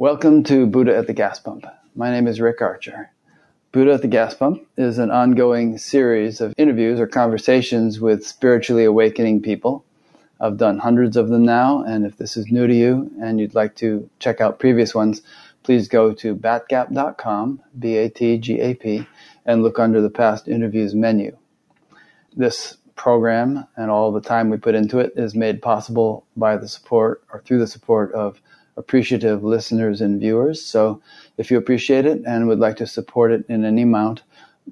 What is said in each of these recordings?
Welcome to Buddha at the Gas Pump. My name is Rick Archer. Buddha at the Gas Pump is an ongoing series of interviews or conversations with spiritually awakening people. I've done hundreds of them now, and if this is new to you and you'd like to check out previous ones, please go to batgap.com, B A T G A P, and look under the past interviews menu. This program and all the time we put into it is made possible by the support or through the support of appreciative listeners and viewers. So if you appreciate it and would like to support it in any amount,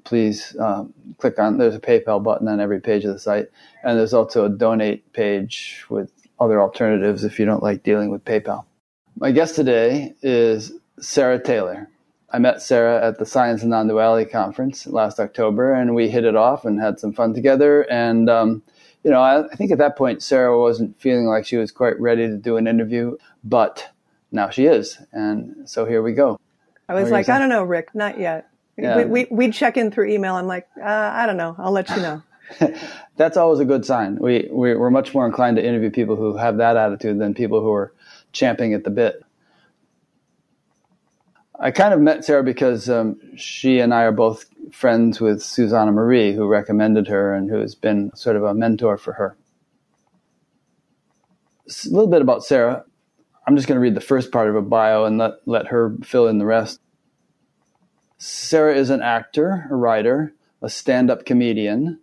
please um, click on there's a PayPal button on every page of the site. And there's also a donate page with other alternatives if you don't like dealing with PayPal. My guest today is Sarah Taylor. I met Sarah at the Science and Non-Duality conference last October, and we hit it off and had some fun together. And um, you know, I, I, think at that point Sarah wasn't feeling like she was quite ready to do an interview, but now she is, and so here we go. I was like, I don't know, Rick, not yet. Yeah. We, we, we'd check in through email. I'm like, uh, I don't know. I'll let you know. That's always a good sign. We, we, we're much more inclined to interview people who have that attitude than people who are champing at the bit. I kind of met Sarah because um, she and I are both friends with Susanna Marie, who recommended her and who has been sort of a mentor for her. A little bit about Sarah. I'm just going to read the first part of her bio and let, let her fill in the rest. Sarah is an actor, a writer, a stand up comedian.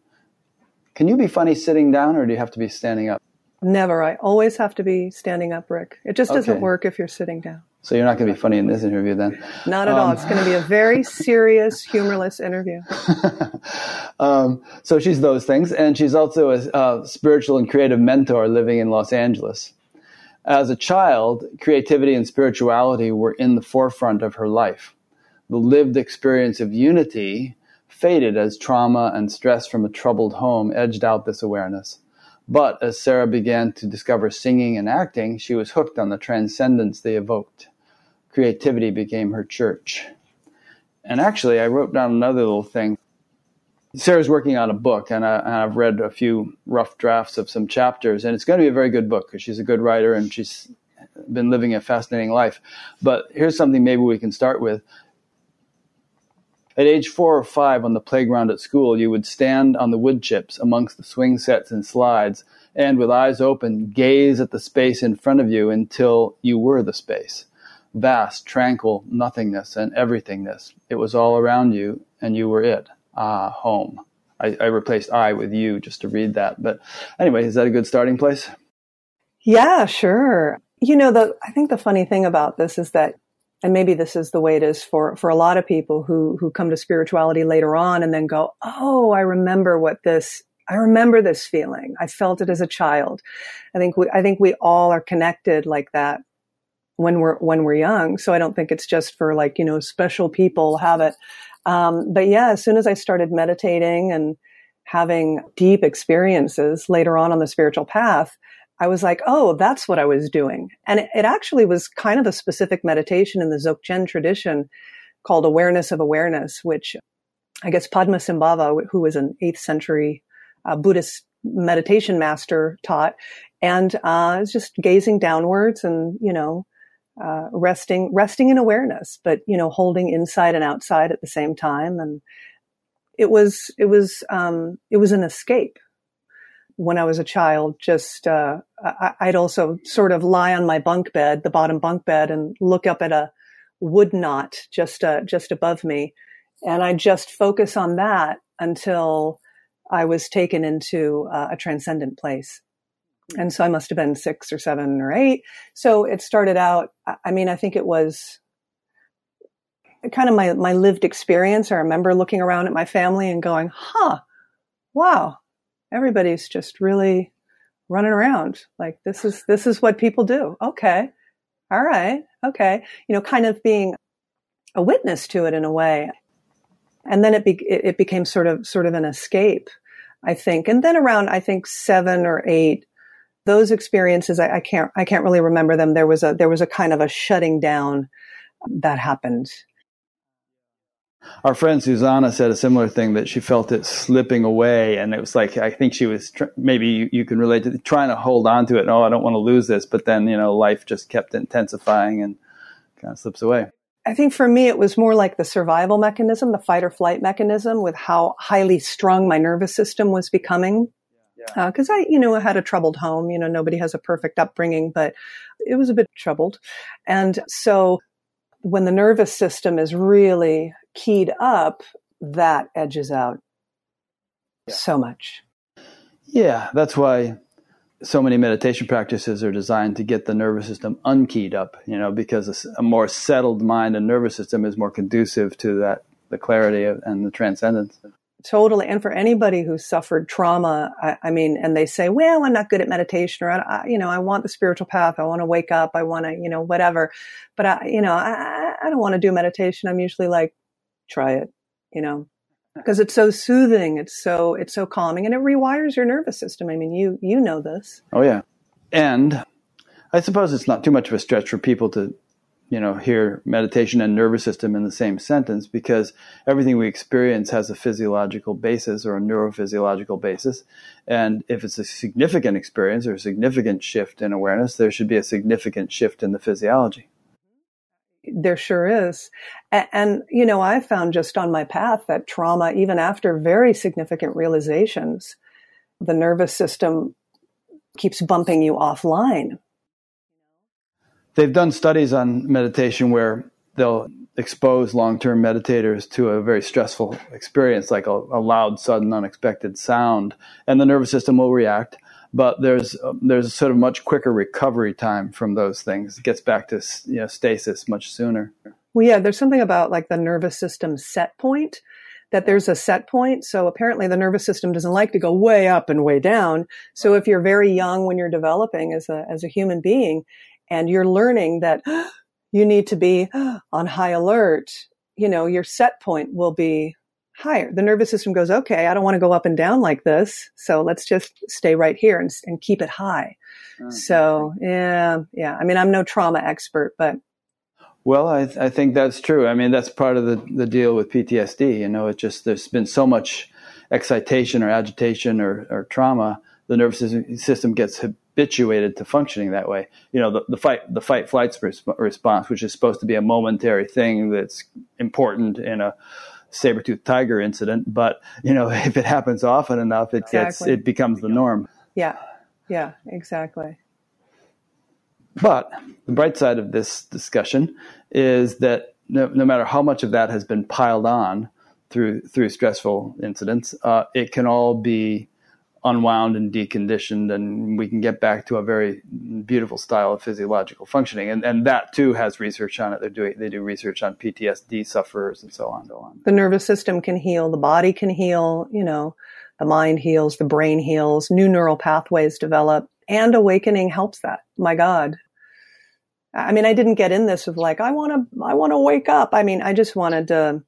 Can you be funny sitting down or do you have to be standing up? Never. I always have to be standing up, Rick. It just doesn't okay. work if you're sitting down. So you're not going to be funny in this interview then? Not at um, all. It's going to be a very serious, humorless interview. um, so she's those things. And she's also a, a spiritual and creative mentor living in Los Angeles. As a child, creativity and spirituality were in the forefront of her life. The lived experience of unity faded as trauma and stress from a troubled home edged out this awareness. But as Sarah began to discover singing and acting, she was hooked on the transcendence they evoked. Creativity became her church. And actually, I wrote down another little thing. Sarah's working on a book, and, I, have read a few rough drafts of some chapters, and it's going to be a very good book because she's a good writer and she's been living a fascinating life. But here's something maybe we can start with. At age four or five on the playground at school, you would stand on the wood chips amongst the swing sets and slides, and with eyes open, gaze at the space in front of you until you were the space. Vast, tranquil nothingness and everythingness. It was all around you, and you were it ah, home. I, I replaced I with you just to read that. But anyway, is that a good starting place? Yeah, sure. You know, the, I think the funny thing about this is that, and maybe this is the way it is for, for a lot of people who, who come to spirituality later on and then go, Oh, I remember what this, I remember this feeling. I felt it as a child. I think we, I think we all are connected like that when we're, when we're young. So I don't think it's just for like, you know, special people have it. Um, but yeah, as soon as I started meditating and having deep experiences later on on the spiritual path, I was like, oh, that's what I was doing. And it, it actually was kind of a specific meditation in the Dzogchen tradition called awareness of awareness, which I guess Padmasambhava, who was an eighth century uh, Buddhist meditation master, taught. And uh, it's just gazing downwards and, you know, uh, resting resting in awareness, but you know, holding inside and outside at the same time. And it was it was um, it was an escape. When I was a child, just uh, I, I'd also sort of lie on my bunk bed, the bottom bunk bed, and look up at a wood knot just uh, just above me, and I just focus on that until I was taken into uh, a transcendent place. And so I must have been six or seven or eight. So it started out, I mean, I think it was kind of my, my lived experience. I remember looking around at my family and going, huh, wow, everybody's just really running around. Like this is, this is what people do. Okay. All right. Okay. You know, kind of being a witness to it in a way. And then it, be, it became sort of, sort of an escape, I think. And then around, I think seven or eight, those experiences, I, I, can't, I can't really remember them. There was a, there was a kind of a shutting down that happened. Our friend Susanna said a similar thing that she felt it slipping away, and it was like I think she was tr- maybe you, you, can relate to trying to hold on to it. Oh, I don't want to lose this, but then you know life just kept intensifying and kind of slips away. I think for me, it was more like the survival mechanism, the fight or flight mechanism with how highly strung my nervous system was becoming. Because yeah. uh, I, you know, had a troubled home. You know, nobody has a perfect upbringing, but it was a bit troubled. And so when the nervous system is really keyed up, that edges out yeah. so much. Yeah, that's why so many meditation practices are designed to get the nervous system unkeyed up, you know, because a, more settled mind and nervous system is more conducive to that, the clarity of, and the transcendence. Totally. And for anybody who's suffered trauma, I, I, mean, and they say, well, I'm not good at meditation or, I, you know, I want the spiritual path. I want to wake up. I want to, you know, whatever. But I, you know, I, I don't want to do meditation. I'm usually like, try it, you know, because it's so soothing. It's so it's so calming, and it rewires your nervous system. I mean, you you know this. Oh yeah, and I suppose it's not too much of a stretch for people to, you know, hear meditation and nervous system in the same sentence because everything we experience has a physiological basis or a neurophysiological basis, and if it's a significant experience or a significant shift in awareness, there should be a significant shift in the physiology. There sure is. And, and, you know, I found just on my path that trauma, even after very significant realizations, the nervous system keeps bumping you offline. They've done studies on meditation where they'll expose long-term meditators to a very stressful experience like a, a, loud sudden unexpected sound and the nervous system will react but there's there's sort of much quicker recovery time from those things. It gets back to you know stasis much sooner. Well, yeah, there's something about like the nervous system set point that there's a set point. So apparently the nervous system doesn't like to go way up and way down. So if you're very young when you're developing as a as a human being and you're learning that you need to be on high alert, you know, your set point will be higher. The nervous system goes, okay, I don't want to go up and down like this. So let's just stay right here and, and keep it high. Oh, so yeah, yeah. I mean, I'm no trauma expert, but. Well, I, I think that's true. I mean, that's part of the, the deal with PTSD. You know, it just, there's been so much excitation or agitation or, or trauma. The nervous system gets habituated to functioning that way. You know, the, the fight, the fight flight response, which is supposed to be a momentary thing that's important in a, saber-toothed tiger incident, but you know, if it happens often enough, it exactly. gets it becomes the norm. Yeah, yeah, exactly. But the bright side of this discussion is that no, no matter how much of that has been piled on through through stressful incidents, uh, it can all be unwound and deconditioned, and we can get back to a very beautiful style of physiological functioning. And, and that too has research on it. They're doing they do research on PTSD sufferers and so on, and so on. The nervous system can heal, the body can heal, you know, the mind heals, the brain heals, new neural pathways develop, and awakening helps that. My God. I mean, I didn't get in this with like, I want to, I want to wake up. I mean, I just wanted to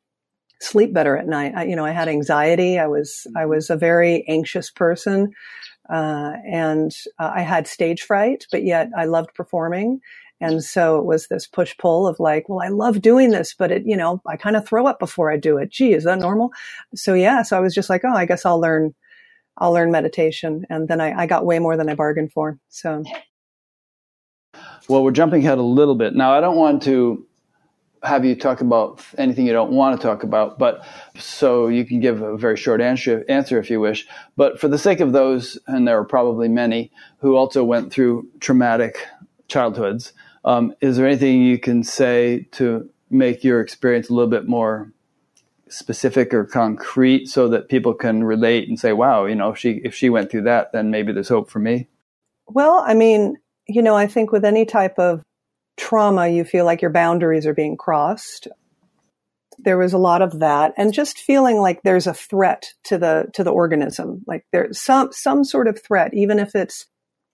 sleep better at night. I, you know, I had anxiety. I was, I mm-hmm. was a very anxious person. Uh, and uh, I had stage fright, but yet I loved performing. And so it was this push pull of like, well, I love doing this, but it, you know, I kind of throw up before I do it. Gee, is that normal? So yeah, so I was just like, oh, I guess I'll learn, I'll learn meditation. And then I, I got way more than I bargained for. So. Well, we're jumping ahead a little bit. Now, I don't want to have you talk about anything you don't want to talk about, but so you can give a very short answer, answer if you wish. But for the sake of those, and there are probably many who also went through traumatic childhoods, um, is there anything you can say to make your experience a little bit more specific or concrete so that people can relate and say, wow, you know, if she, if she went through that, then maybe there's hope for me? Well, I mean, you know, I think with any type of trauma, you feel like your boundaries are being crossed. There was a lot of that and just feeling like there's a threat to the, to the organism. Like there's some, some sort of threat, even if it's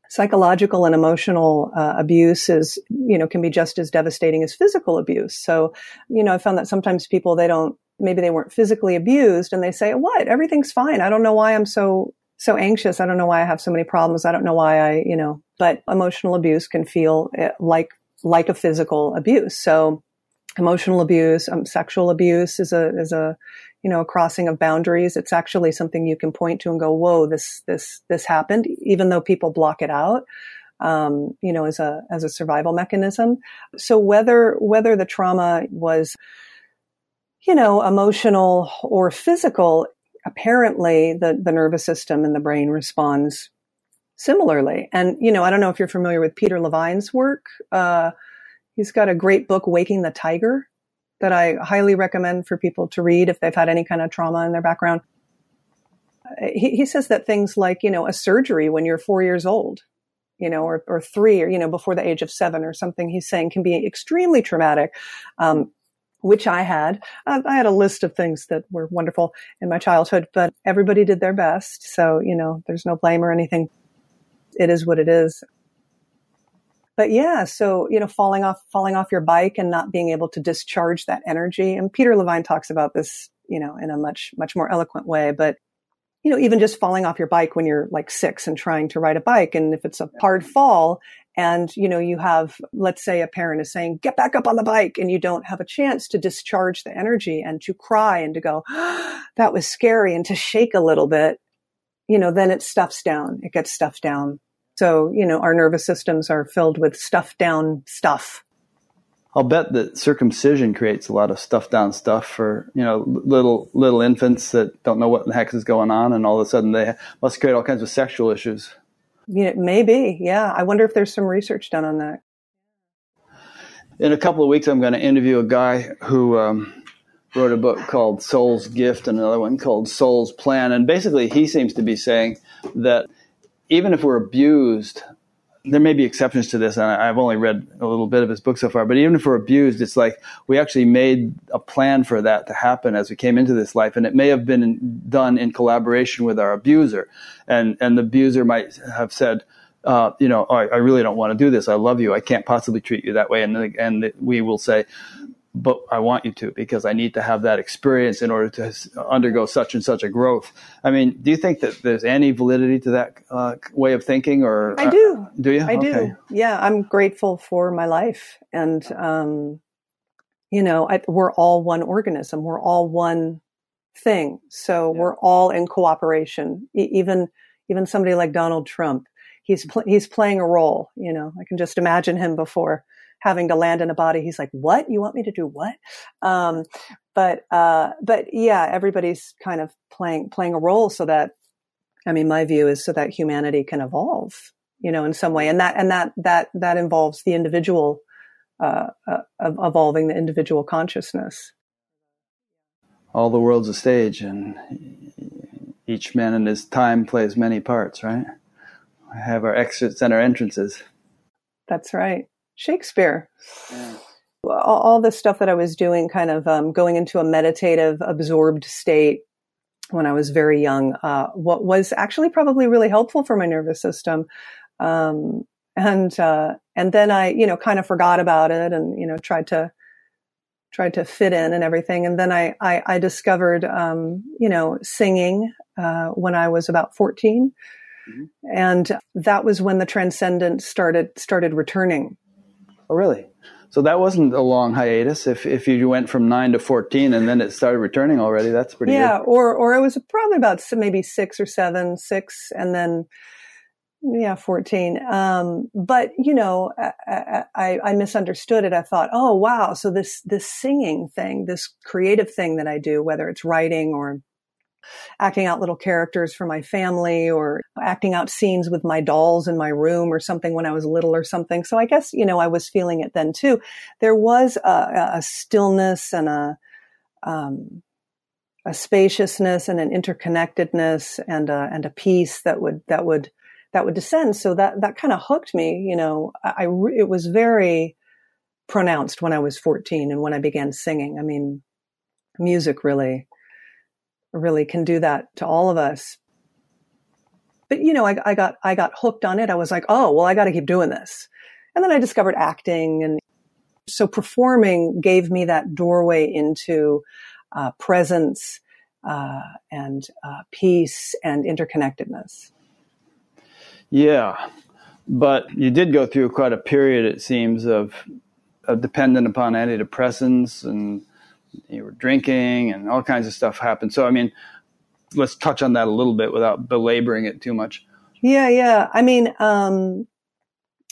psychological and emotional uh, abuse is, you know, can be just as devastating as physical abuse. So, you know, I found that sometimes people, they don't, maybe they weren't physically abused and they say, what? Everything's fine. I don't know why I'm so, so anxious. I don't know why I have so many problems. I don't know why I, you know, but emotional abuse can feel eh, like like a physical abuse. So emotional abuse, um, sexual abuse is a, is a, you know, a crossing of boundaries. It's actually something you can point to and go, whoa, this, this, this happened, even though people block it out. um, you know, as a as a survival mechanism. So whether whether the trauma was, you know, emotional or physical, apparently the the nervous system and the brain responds similarly. And you know, I don't know if you're familiar with Peter Levine's work. Uh, he's got a great book, Waking the Tiger, that I highly recommend for people to read if they've had any kind of trauma in their background. He, he says that things like, you know, a surgery when you're four years old, you know, or, or three, or, you know, before the age of seven or something, he's saying can be extremely traumatic. Um, which I had. Uh, I had a list of things that were wonderful in my childhood, but everybody did their best. So, you know, there's no blame or anything. It is what it is. But yeah, so, you know, falling off, falling off your bike and not being able to discharge that energy. And Peter Levine talks about this, you know, in a much, much more eloquent way, but you know, even just falling off your bike when you're like six and trying to ride a bike. And if it's a hard fall and, you know, you have, let's say a parent is saying, get back up on the bike and you don't have a chance to discharge the energy and to cry and to go, oh, that was scary and to shake a little bit, you know, then it stuffs down. It gets stuffed down. So, you know, our nervous systems are filled with stuffed down stuff. I'll bet that circumcision creates a lot of stuff down stuff for you know little little infants that don't know what the heck is going on, and all of a sudden they must create all kinds of sexual issues. Yeah, maybe. Yeah, I wonder if there's some research done on that. In a couple of weeks, I'm going to interview a guy who um, wrote a book called Soul's Gift and another one called Soul's Plan, and basically he seems to be saying that even if we're abused there may be exceptions to this, and I've only read a little bit of his book so far. But even if we're abused, it's like we actually made a plan for that to happen as we came into this life, and it may have been done in collaboration with our abuser, and and the abuser might have said. Uh, you know, oh, I really don't want to do this. I love you. I can't possibly treat you that way. And and we will say, but I want you to because I need to have that experience in order to undergo such and such a growth. I mean, do you think that there's any validity to that uh, way of thinking, or I do? Uh, do you? I okay. do. Yeah, I'm grateful for my life, and um, you know, I, we're all one organism. We're all one thing. So yeah. we're all in cooperation. E- even even somebody like Donald Trump, he's pl- he's playing a role. You know, I can just imagine him before having to land in a body. He's like, what? You want me to do what? Um, but, uh, but yeah, everybody's kind of playing, playing a role so that, I mean, my view is so that humanity can evolve, you know, in some way. And that, and that, that, that involves the individual, uh, uh, evolving the individual consciousness. All the world's a stage and each man in his time plays many parts, right? We have our exits and our entrances. That's right. Shakespeare. Yeah. All, all the stuff that I was doing, kind of um, going into a meditative, absorbed state when I was very young, uh, what was actually probably really helpful for my nervous system. Um, and uh, and then I, you know, kind of forgot about it, and you know, tried to tried to fit in and everything. And then I I, I discovered, um, you know, singing uh, when I was about fourteen, mm-hmm. and that was when the transcendent started started returning. Oh, really? So that wasn't a long hiatus. If if you went from nine to fourteen and then it started returning already, that's pretty. Yeah, good. or or it was probably about maybe six or seven, six, and then yeah, fourteen. Um, but you know, I, I, I misunderstood it. I thought, oh wow, so this this singing thing, this creative thing that I do, whether it's writing or acting out little characters for my family or acting out scenes with my dolls in my room or something when I was little or something. So I guess, you know, I was feeling it then too. There was a, a stillness and a, um, a spaciousness and an interconnectedness and a, and a peace that would, that would, that would descend. So that, that kind of hooked me, you know, I, I, it was very pronounced when I was 14 and when I began singing. I mean, music really, really can do that to all of us. But you know, I, I got I got hooked on it. I was like, oh well, I got to keep doing this. And then I discovered acting, and so performing gave me that doorway into uh, presence uh, and uh, peace and interconnectedness. Yeah, but you did go through quite a period, it seems, of, of dependent upon antidepressants and you were drinking and all kinds of stuff happened. So, I mean, let's touch on that a little bit without belaboring it too much. Yeah, yeah. I mean, um,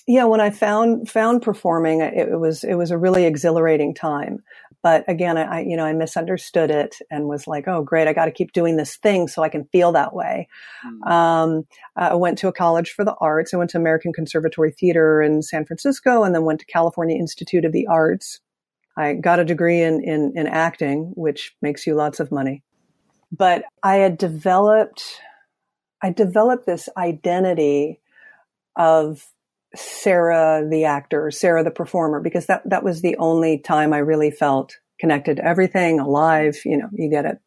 yeah, when I found found performing, it, it, was it was a really exhilarating time. But again, I you know I misunderstood it and was like, oh great, I got to keep doing this thing so I can feel that way. Mm. Um, I went to a college for the arts. I went to American Conservatory Theater in San Francisco, and then went to California Institute of the Arts. I got a degree in in, in acting, which makes you lots of money. But I had developed, I developed this identity of Sarah the actor, Sarah the performer, because that, that was the only time I really felt connected to everything, alive, you know, you get it.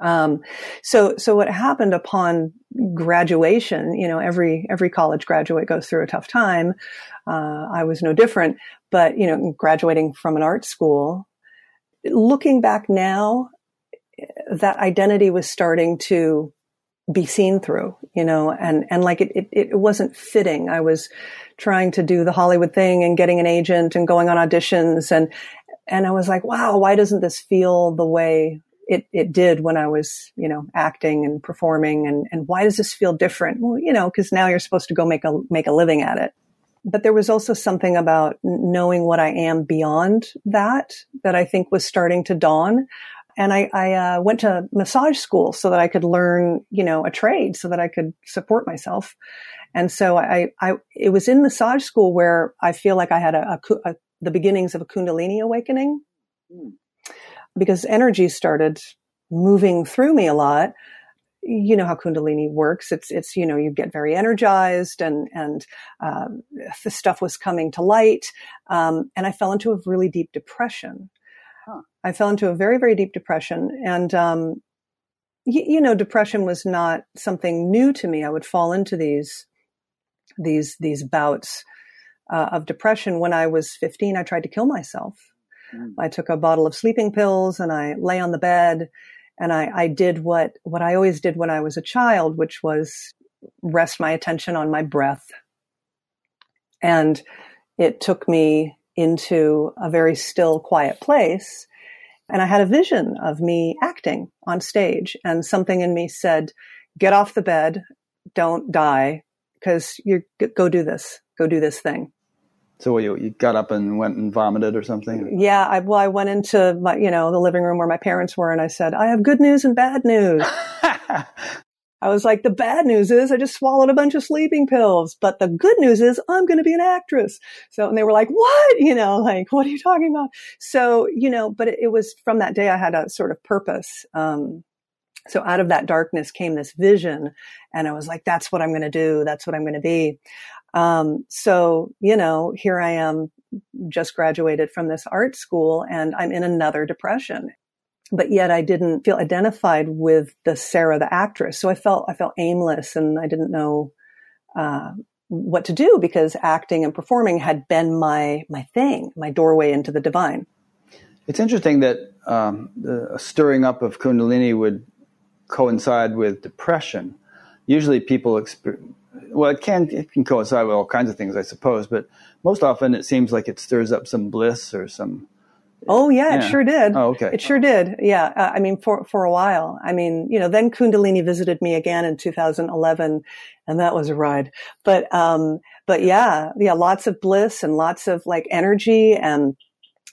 Um, so, so what happened upon graduation, you know, every, every college graduate goes through a tough time. Uh, I was no different, but, you know, graduating from an art school, looking back now, that identity was starting to be seen through, you know, and, and like it, it, it wasn't fitting. I was trying to do the Hollywood thing and getting an agent and going on auditions and, and I was like, wow, why doesn't this feel the way it, it did when I was, you know, acting and performing and, and why does this feel different? Well, you know, cause now you're supposed to go make a, make a living at it. But there was also something about knowing what I am beyond that, that I think was starting to dawn and I, I uh, went to massage school so that I could learn, you know, a trade so that I could support myself. And so I, I, it was in massage school where I feel like I had a, a, a the beginnings of a Kundalini awakening mm. Because energy started moving through me a lot. You know how Kundalini works. It's, it's, you know, you get very energized and, and, um, the stuff was coming to light. Um, and I fell into a really deep depression Huh. I fell into a very, very deep depression. And, um, y- you know, depression was not something new to me. I would fall into these, these, these bouts uh, of depression. When I was 15, I tried to kill myself. Mm. I took a bottle of sleeping pills and I lay on the bed and I, I did what, what I always did when I was a child, which was rest my attention on my breath. And it took me into a very still, quiet place. And I had a vision of me acting on stage and something in me said, get off the bed, don't die, because you go do this, go do this thing. So you, you got up and went and vomited or something? Yeah, I, well, I went into my, you know, the living room where my parents were and I said, I have good news and bad news. I was like, the bad news is I just swallowed a bunch of sleeping pills, but the good news is I'm going to be an actress. So, and they were like, what? You know, like, what are you talking about? So, you know, but it, it was from that day I had a sort of purpose. Um, so out of that darkness came this vision and I was like, that's what I'm going to do. That's what I'm going to be. Um, so, you know, here I am just graduated from this art school and I'm in another depression but yet I didn't feel identified with the Sarah, the actress. So I felt, I felt aimless and I didn't know, uh, what to do because acting and performing had been my, my thing, my doorway into the divine. It's interesting that um, the stirring up of Kundalini would coincide with depression. Usually people experience, well, it can, it can coincide with all kinds of things, I suppose, but most often it seems like it stirs up some bliss or some Oh yeah, yeah, it sure did. Oh, okay. It sure did. Yeah. Uh, I mean, for, for a while. I mean, you know, then Kundalini visited me again in 2011 and that was a ride. But, um, but yeah, yeah, lots of bliss and lots of like energy and,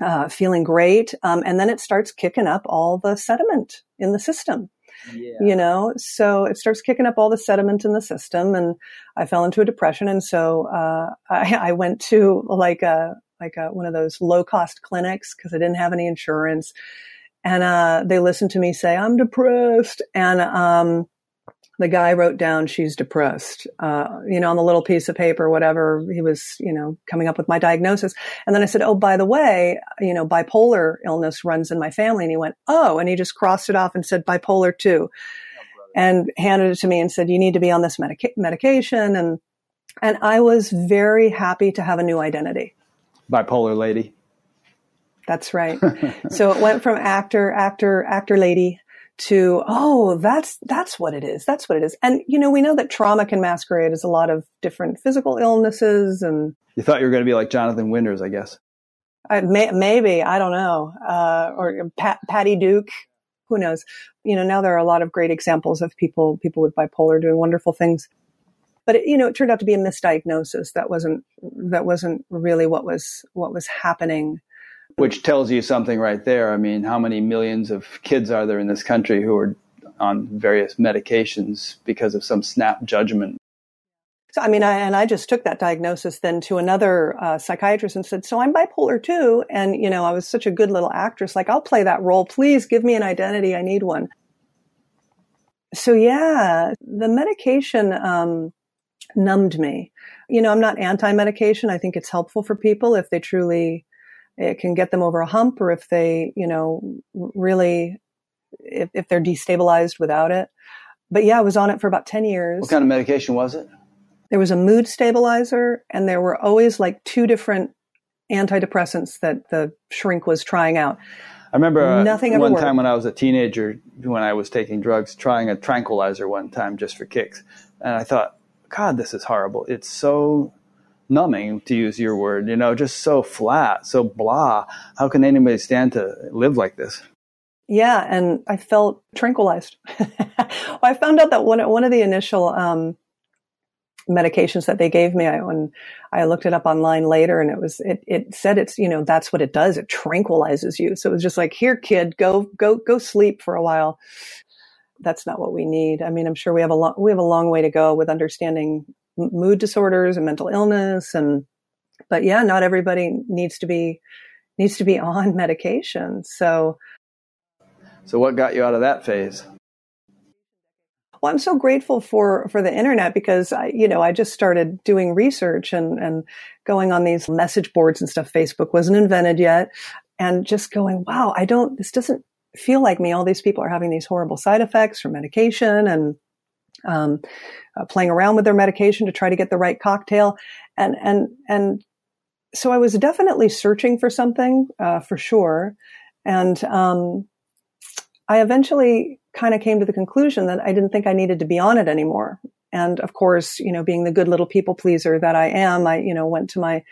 uh, feeling great. Um, and then it starts kicking up all the sediment in the system. Yeah. You know, so it starts kicking up all the sediment in the system, and I fell into a depression. And so uh, I, I, went to like a like a, one of those low cost clinics because I didn't have any insurance. And, uh, they listened to me say, I'm depressed. And, um, the guy wrote down she's depressed, uh, you know, on the little piece of paper, whatever he was, you know, coming up with my diagnosis. And then I said, Oh, by the way, you know, bipolar illness runs in my family. And he went, Oh, and he just crossed it off and said bipolar too. and handed it to me and said, you need to be on this medica- medication. And, and I was very happy to have a new identity bipolar lady. That's right. so it went from actor, actor, actor lady to, oh, that's, that's what it is. That's what it is. And, you know, we know that trauma can masquerade as a lot of different physical illnesses and. You thought you were going to be like Jonathan Winters, I guess. I, may, maybe, I don't know. Uh, or Pat, Patty Duke. Who knows? You know, now there are a lot of great examples of people, people with bipolar doing wonderful things. but it, you know, it turned out to be a misdiagnosis. That wasn't that wasn't really what was what was happening. Which tells you something right there. I mean, how many millions of kids are there in this country who are on various medications because of some snap judgment so, I mean, I, and I just took that diagnosis then to another uh, psychiatrist and said, so I'm bipolar too. And, you know, I was such a good little actress. Like, I'll play that role. Please give me an identity. I need one. So yeah, the medication, um, numbed me. You know, I'm not anti-medication. I think it's helpful for people if they truly, it can get them over a hump or if they, you know, really, if, if they're destabilized without it. But yeah, I was on it for about 10 years. What kind of medication was it? there was a mood stabilizer and there were always like two different antidepressants that the shrink was trying out. I remember uh, Nothing one time when I was a teenager, when I was taking drugs, trying a tranquilizer one time just for kicks. And I thought, God, this is horrible. It's so numbing, to use your word, you know, just so flat, so blah. How can anybody stand to live like this? Yeah, and I felt tranquilized. well, I found out that one, one of the initial um, medications that they gave me. I, when I looked it up online later and it was, it, it said it's, you know, that's what it does. It tranquilizes you. So it was just like, here, kid, go, go, go sleep for a while. That's not what we need. I mean, I'm sure we have a long, we have a long way to go with understanding mood disorders and mental illness. And, but yeah, not everybody needs to be, needs to be on medication. So, so what got you out of that phase? Well, I'm so grateful for, for the internet because I, you know, I just started doing research and, and going on these message boards and stuff. Facebook wasn't invented yet and just going, wow, I don't, this doesn't feel like me. All these people are having these horrible side effects from medication and, um, uh, playing around with their medication to try to get the right cocktail. And, and, and so I was definitely searching for something, uh, for sure. And, um, I eventually kind of came to the conclusion that I didn't think I needed to be on it anymore. And of course, you know, being the good little people pleaser that I am, I, you know, went to my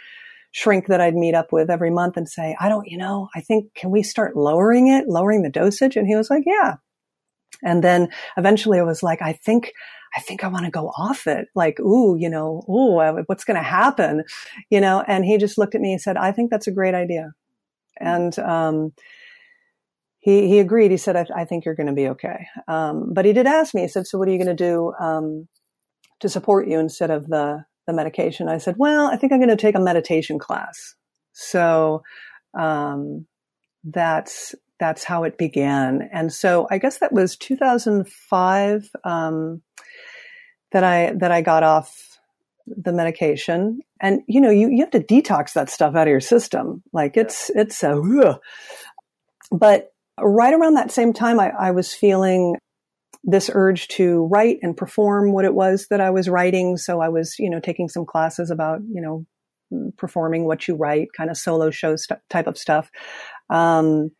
shrink that I'd meet up with every month and say, I don't, you know, I think, can we start lowering it, lowering the dosage? And he was like, yeah. And then eventually I was like, I think, I think I want to go off it. Like, ooh, you know, ooh, what's going to happen? You know, and he just looked at me and said, I think that's a great idea. And, um, he he agreed. He said, "I, I think you're going to be okay." Um, but he did ask me. He said, "So what are you going to do um, to support you instead of the the medication?" I said, "Well, I think I'm going to take a meditation class." So um, that's that's how it began. And so I guess that was 2005 um, that I that I got off the medication. And you know, you you have to detox that stuff out of your system. Like it's it's a. Ugh. But right around that same time, I, I was feeling this urge to write and perform what it was that I was writing. So I was, you know, taking some classes about, you know, performing what you write, kind of solo show st- type of stuff. Um,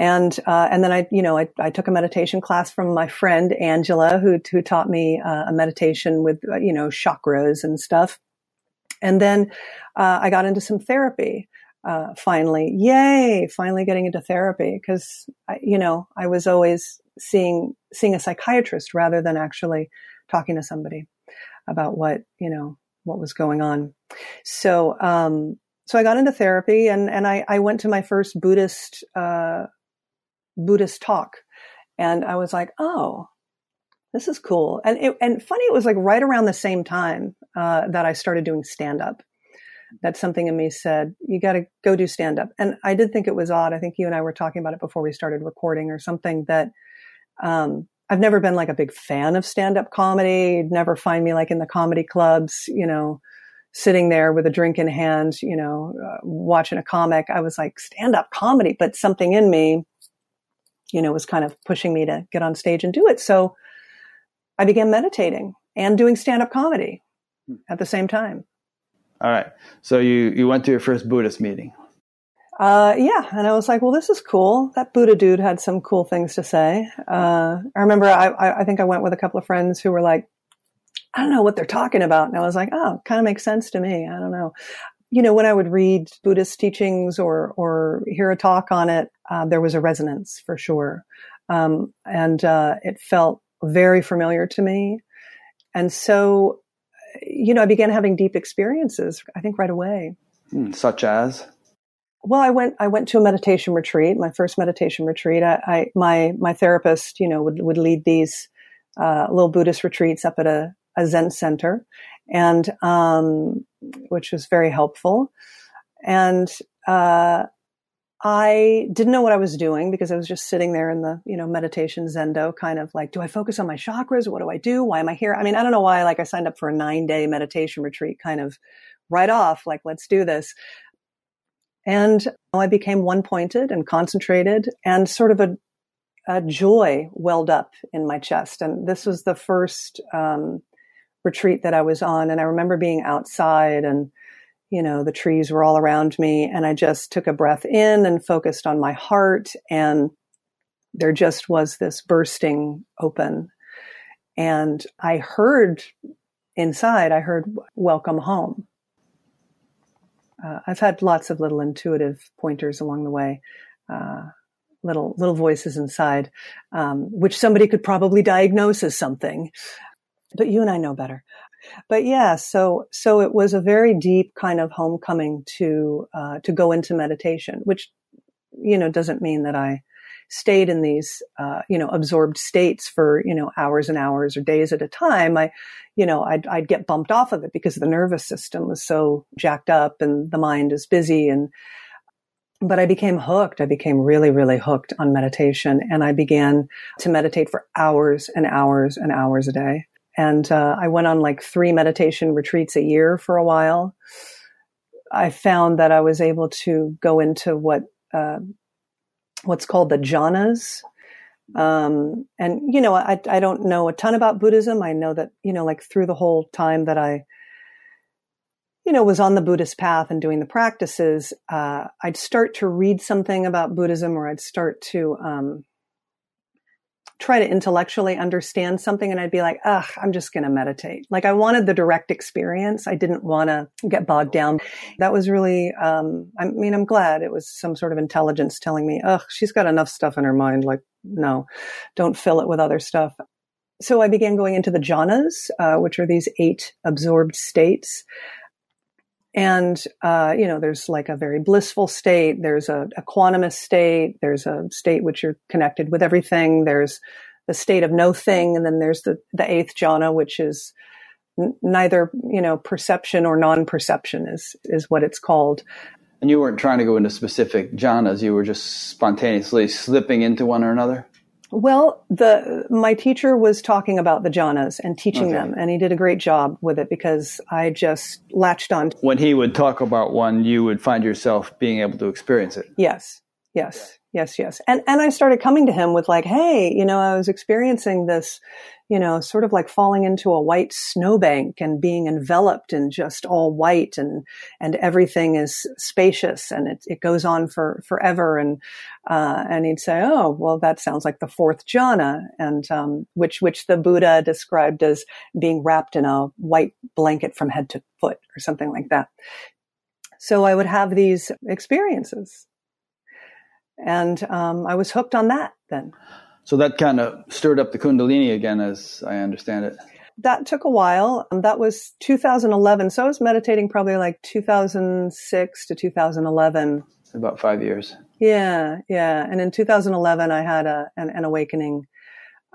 and uh, and then I, you know, I, I, took a meditation class from my friend Angela, who who taught me uh, a meditation with, uh, you know, chakras and stuff. And then uh, I got into some therapy uh, finally, yay, finally getting into therapy because, you know, I was always seeing, seeing a psychiatrist rather than actually talking to somebody about what, you know, what was going on. So, um, so I got into therapy and, and I, I went to my first Buddhist, uh, Buddhist talk and I was like, oh, this is cool. And it, and funny, it was like right around the same time, uh, that I started doing stand up that something in me said, you got to go do stand up. And I did think it was odd. I think you and I were talking about it before we started recording or something that, um, I've never been like a big fan of stand up comedy. You'd never find me like in the comedy clubs, you know, sitting there with a drink in hand, you know, uh, watching a comic. I was like stand up comedy, but something in me, you know, was kind of pushing me to get on stage and do it. So I began meditating and doing stand up comedy at the same time. All right. So you you went to your first Buddhist meeting. Uh, yeah, and I was like, well, this is cool. That Buddha dude had some cool things to say. Uh, I remember I, I think I went with a couple of friends who were like, I don't know what they're talking about. And I was like, oh, kind of makes sense to me. I don't know. You know, when I would read Buddhist teachings or, or hear a talk on it, uh, there was a resonance for sure. Um, and, uh, it felt very familiar to me. And so you know, I began having deep experiences, I think right away. Hmm, such as? Well, I went, I went to a meditation retreat, my first meditation retreat. I, I my, my therapist, you know, would, would lead these, uh, little Buddhist retreats up at a, a Zen center and, um, which was very helpful. And, uh, I didn't know what I was doing because I was just sitting there in the, you know, meditation zendo kind of like, do I focus on my chakras? What do I do? Why am I here? I mean, I don't know why, like I signed up for a nine day meditation retreat kind of right off, like, let's do this. And I became one pointed and concentrated and sort of a, a joy welled up in my chest. And this was the first, um, retreat that I was on. And I remember being outside and, you know, the trees were all around me and I just took a breath in and focused on my heart and there just was this bursting open. And I heard inside, I heard welcome home. Uh, I've had lots of little intuitive pointers along the way, uh, little little voices inside, um, which somebody could probably diagnose as something, but you and I know better but yeah, so so it was a very deep kind of homecoming to uh, to go into meditation, which you know doesn't mean that I stayed in these uh, you know absorbed states for you know hours and hours or days at a time. I you know I'd, I'd get bumped off of it because the nervous system was so jacked up and the mind is busy and but I became hooked. I became really, really hooked on meditation and I began to meditate for hours and hours and hours a day. And uh, I went on like three meditation retreats a year for a while. I found that I was able to go into what uh, what's called the jhanas. Um, and you know, I, I don't know a ton about Buddhism. I know that you know, like through the whole time that I, you know, was on the Buddhist path and doing the practices, uh, I'd start to read something about Buddhism, or I'd start to um, try to intellectually understand something and I'd be like, ugh, I'm just going to meditate. Like I wanted the direct experience. I didn't want to get bogged down. That was really, um, I mean, I'm glad it was some sort of intelligence telling me, ugh, she's got enough stuff in her mind. Like, no, don't fill it with other stuff. So I began going into the jhanas, uh, which are these eight absorbed states and uh, you know there's like a very blissful state there's a, a equanimous state there's a state which you're connected with everything there's the state of no thing and then there's the the eighth jhana which is n- neither you know perception or non-perception is is what it's called. And you weren't trying to go into specific jhanas you were just spontaneously slipping into one or another well, the my teacher was talking about the jhanas and teaching okay. them, and he did a great job with it because I just latched on. When he would talk about one, you would find yourself being able to experience it. Yes, yes, yes, yes. And and I started coming to him with like, hey, you know, I was experiencing this, you know, sort of like falling into a white snowbank and being enveloped in just all white and, and everything is spacious and it, it goes on for forever. And, uh, and he'd say, Oh, well, that sounds like the fourth jhana. And, um, which, which the Buddha described as being wrapped in a white blanket from head to foot or something like that. So I would have these experiences and, um, I was hooked on that then. So that kind of stirred up the Kundalini again, as I understand it. That took a while. Um, that was 2011. So I was meditating probably like 2006 to 2011. About five years. Yeah, yeah. And in 2011, I had a an, an awakening.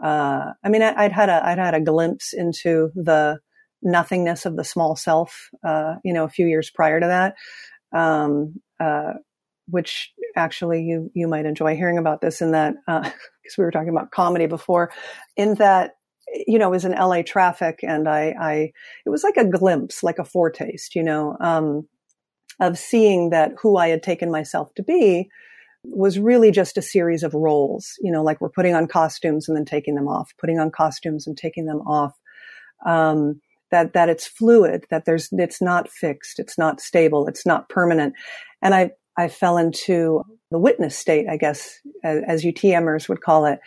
Uh, I mean, I, would had a I'd had a glimpse into the nothingness of the small self. Uh, you know, a few years prior to that. Um, uh, which actually you you might enjoy hearing about this in that because uh, we were talking about comedy before in that you know was in LA traffic and I I it was like a glimpse like a foretaste you know um, of seeing that who I had taken myself to be was really just a series of roles you know like we're putting on costumes and then taking them off putting on costumes and taking them off um, that that it's fluid that there's it's not fixed it's not stable it's not permanent. And I I fell into the witness state, I guess, as, you TMers would call it,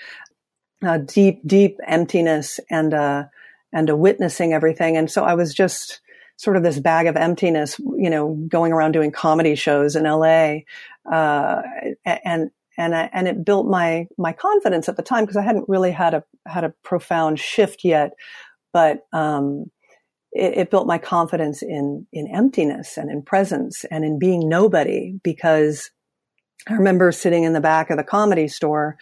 a deep, deep emptiness and uh, and a witnessing everything. And so I was just sort of this bag of emptiness, you know, going around doing comedy shows in LA, uh, and and I, and it built my my confidence at the time because I hadn't really had a had a profound shift yet, but um, it, it built my confidence in in emptiness and in presence and in being nobody because I remember sitting in the back of the comedy store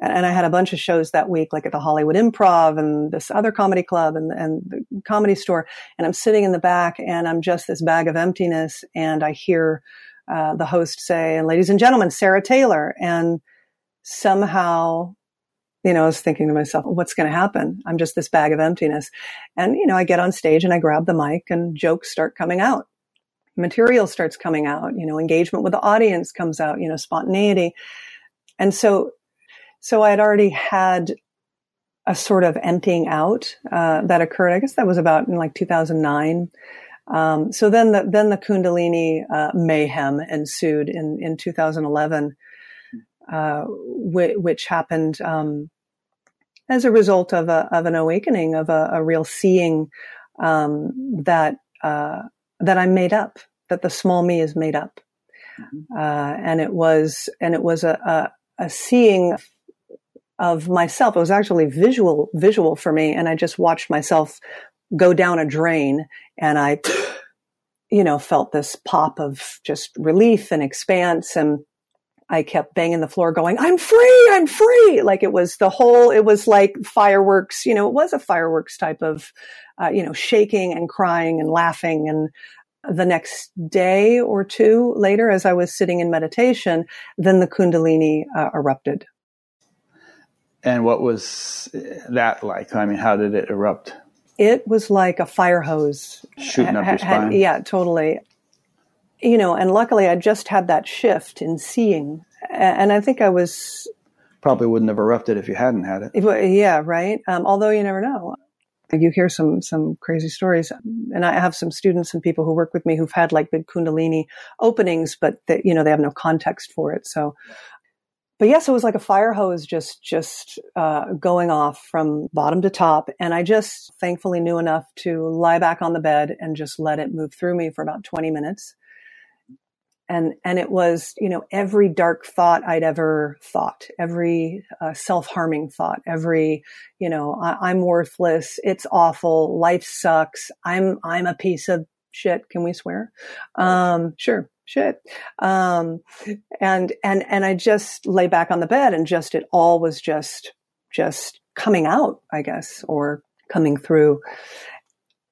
and I had a bunch of shows that week, like at the Hollywood Improv and this other comedy club and, and the comedy store. And I'm sitting in the back and I'm just this bag of emptiness. And I hear uh, the host say, and ladies and gentlemen, Sarah Taylor. And somehow, you know, I was thinking to myself, what's going to happen? I'm just this bag of emptiness. And, you know, I get on stage and I grab the mic and jokes start coming out. Material starts coming out, you know, engagement with the audience comes out, you know, spontaneity. And so so I had already had a sort of emptying out uh, that occurred. I guess that was about in like 2009. Um, so then the then the Kundalini uh, mayhem ensued in in 2011, uh, which, which, happened um, as a result of a of an awakening of a, a real seeing um, that uh, that I'm made up, that the small me is made up, mm-hmm. Uh, and it was and it was a, a, a seeing of myself. It was actually visual, visual for me. And I just watched myself go down a drain and I, you know, felt this pop of just relief and expanse. And I kept banging the floor going, I'm free, I'm free. Like it was the whole, it was like fireworks, you know, it was a fireworks type of, uh, you know, shaking and crying and laughing. And the next day or two later, as I was sitting in meditation, then the Kundalini uh, erupted. And what was that like? I mean, how did it erupt? It was like a fire hose shooting up your spine. yeah, totally. You know, and luckily I just had that shift in seeing, and I think I was probably wouldn't have erupted if you hadn't had it. Yeah, right. Um, although you never know. You hear some some crazy stories, and I have some students and people who work with me who've had like big Kundalini openings, but that you know they have no context for it. So but yes, it was like a fire hose just just uh, going off from bottom to top, and I just thankfully knew enough to lie back on the bed and just let it move through me for about twenty minutes. And and it was you know every dark thought I'd ever thought, every uh, self harming thought, every you know I, I'm worthless, it's awful, life sucks, I'm I'm a piece of shit. Can we swear? Um, sure shit. Um, and, and, and I just lay back on the bed and just, it all was just, just coming out, I guess, or coming through.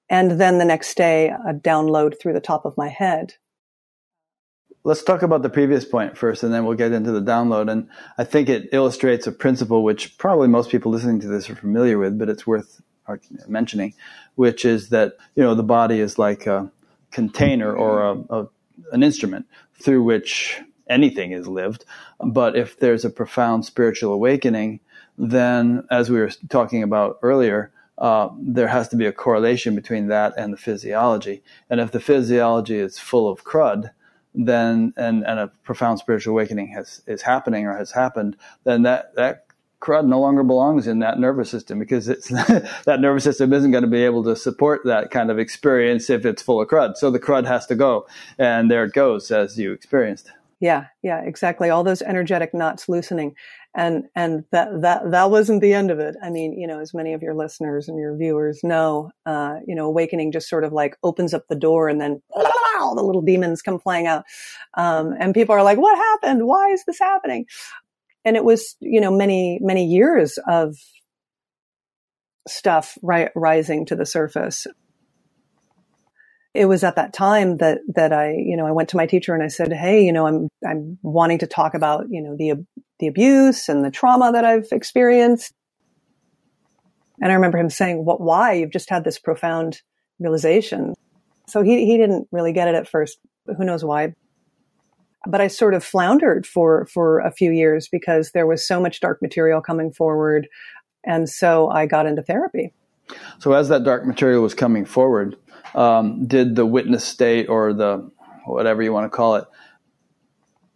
And then the next day, a download through the top of my head. Let's talk about the previous point first, and then we'll get into the download. And I think it illustrates a principle which probably most people listening to this are familiar with, but it's worth mentioning, which is that you know the body is like a container or a, a an instrument through which anything is lived. But if there's a profound spiritual awakening, then as we were talking about earlier, uh, there has to be a correlation between that and the physiology. And if the physiology is full of crud, then and, and a profound spiritual awakening has is happening or has happened, then that that crud no longer belongs in that nervous system because it's that nervous system isn't going to be able to support that kind of experience if it's full of crud. So the crud has to go, and there it goes as you experienced. Yeah, yeah, exactly. All those energetic knots loosening, and and that that that wasn't the end of it. I mean, you know, as many of your listeners and your viewers know, uh, you know, awakening just sort of like opens up the door, and then all the little demons come flying out, um, and people are like, "What happened? Why is this happening?" and it was you know many many years of stuff ri- rising to the surface it was at that time that that I you know I went to my teacher and I said hey you know I'm I'm wanting to talk about you know the the abuse and the trauma that I've experienced. And I remember him saying what why? You've just had this profound realization. So he he didn't really get it at first. Who knows why? But I sort of floundered for for a few years because there was so much dark material coming forward, and so I got into therapy. So as that dark material was coming forward, um, did the witness state or the whatever you want to call it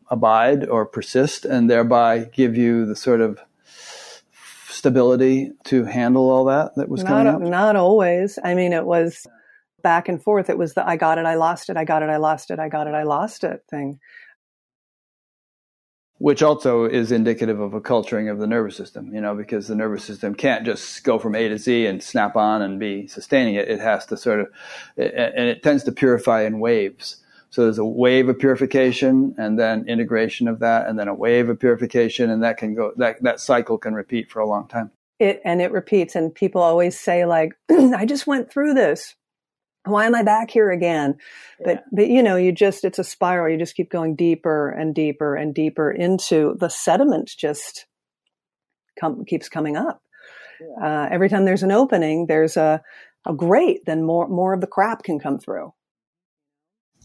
abide or persist, and thereby give you the sort of stability to handle all that that was coming not, Not always. I mean, it was back and forth. It was the I got it, I lost it, I got it, I lost it, I got it, I lost it thing. which also is indicative of a culturing of the nervous system, you know, because the nervous system can't just go from A to Z and snap on and be sustaining it. It has to sort of, and it tends to purify in waves. So there's a wave of purification and then integration of that and then a wave of purification and that can go, that, that cycle can repeat for a long time. It, and it repeats and people always say like, I just went through this why am I back here again? Yeah. But, but you know, you just, it's a spiral. You just keep going deeper and deeper and deeper into the sediment just come, keeps coming up. Yeah. Uh, every time there's an opening, there's a, a grate, then more, more of the crap can come through.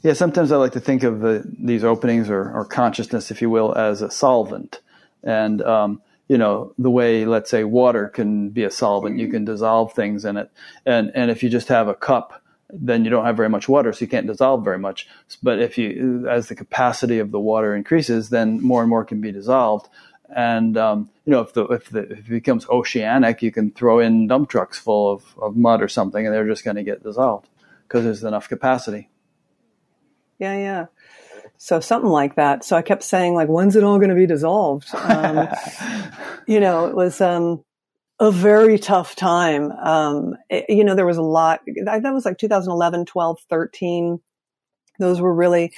Yeah, sometimes I like to think of the, these openings or, or consciousness, if you will, as a solvent. And, um, you know, the way, let's say, water can be a solvent, you can dissolve things in it. And, and if you just have a cup then you don't have very much water, so you can't dissolve very much. But if you, as the capacity of the water increases, then more and more can be dissolved. And um, you know, if the, if the if it becomes oceanic, you can throw in dump trucks full of, of mud or something, and they're just going to get dissolved because there's enough capacity. Yeah, yeah. So something like that. So I kept saying, like, when's it all going to be dissolved? Um, you know, it was. Um, a very tough time. Um, it, you know, there was a lot, that was like 2011, 12, 13. Those were really,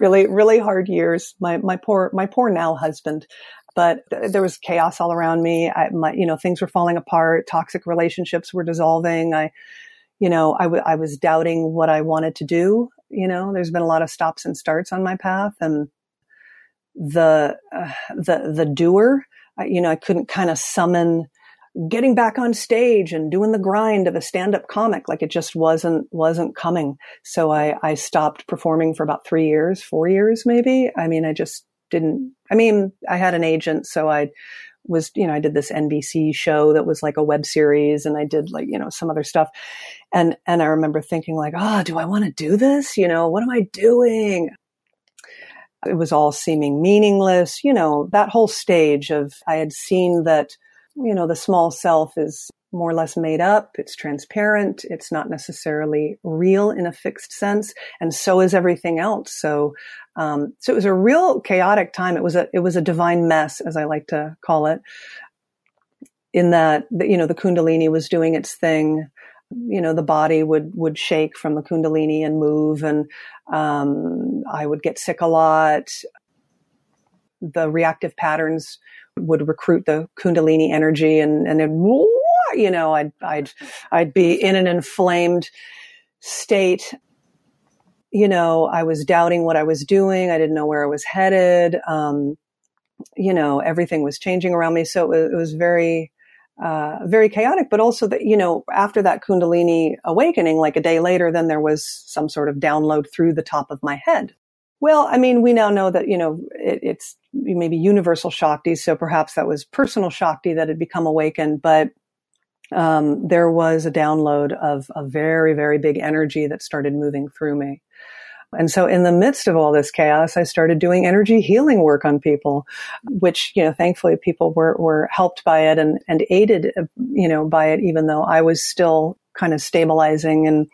really, really hard years. My, my poor, my poor now husband, but th- there was chaos all around me. I, my, you know, things were falling apart. Toxic relationships were dissolving. I, you know, I, w- I was doubting what I wanted to do. You know, there's been a lot of stops and starts on my path and the, uh, the, the doer, I, you know, I couldn't kind of summon, getting back on stage and doing the grind of a stand-up comic like it just wasn't wasn't coming so i i stopped performing for about three years four years maybe i mean i just didn't i mean i had an agent so i was you know i did this nbc show that was like a web series and i did like you know some other stuff and and i remember thinking like oh do i want to do this you know what am i doing it was all seeming meaningless you know that whole stage of i had seen that you know, the small self is more or less made up. It's transparent. It's not necessarily real in a fixed sense. And so is everything else. So, um, so it was a real chaotic time. It was a, it was a divine mess, as I like to call it, in that, you know, the Kundalini was doing its thing. You know, the body would, would shake from the Kundalini and move. And, um, I would get sick a lot. The reactive patterns would recruit the kundalini energy and and you know I'd I'd I'd be in an inflamed state you know I was doubting what I was doing I didn't know where I was headed um, you know everything was changing around me so it was, it was very uh, very chaotic, but also that, you know, after that Kundalini awakening, like a day later, then there was some sort of download through the top of my head. Well, I mean, we now know that, you know, it, it's maybe universal Shakti. So perhaps that was personal Shakti that had become awakened, but um, there was a download of a very, very big energy that started moving through me. And so in the midst of all this chaos, I started doing energy healing work on people, which, you know, thankfully people were, were helped by it and, and aided, you know, by it, even though I was still kind of stabilizing and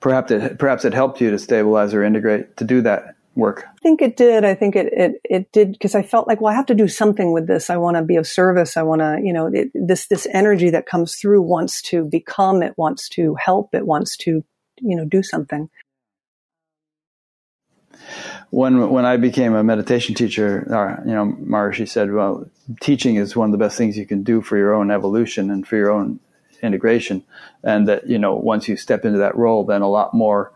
perhaps it, perhaps it helped you to stabilize or integrate to do that work? I think it did. I think it it, it did because I felt like, well, I have to do something with this. I want to be of service. I want to, you know, it, this this energy that comes through wants to become. It wants to help. It wants to, you know, do something. When when I became a meditation teacher, uh, you know, Maharishi said, well, teaching is one of the best things you can do for your own evolution and for your own integration, and that you know, once you step into that role, then a lot more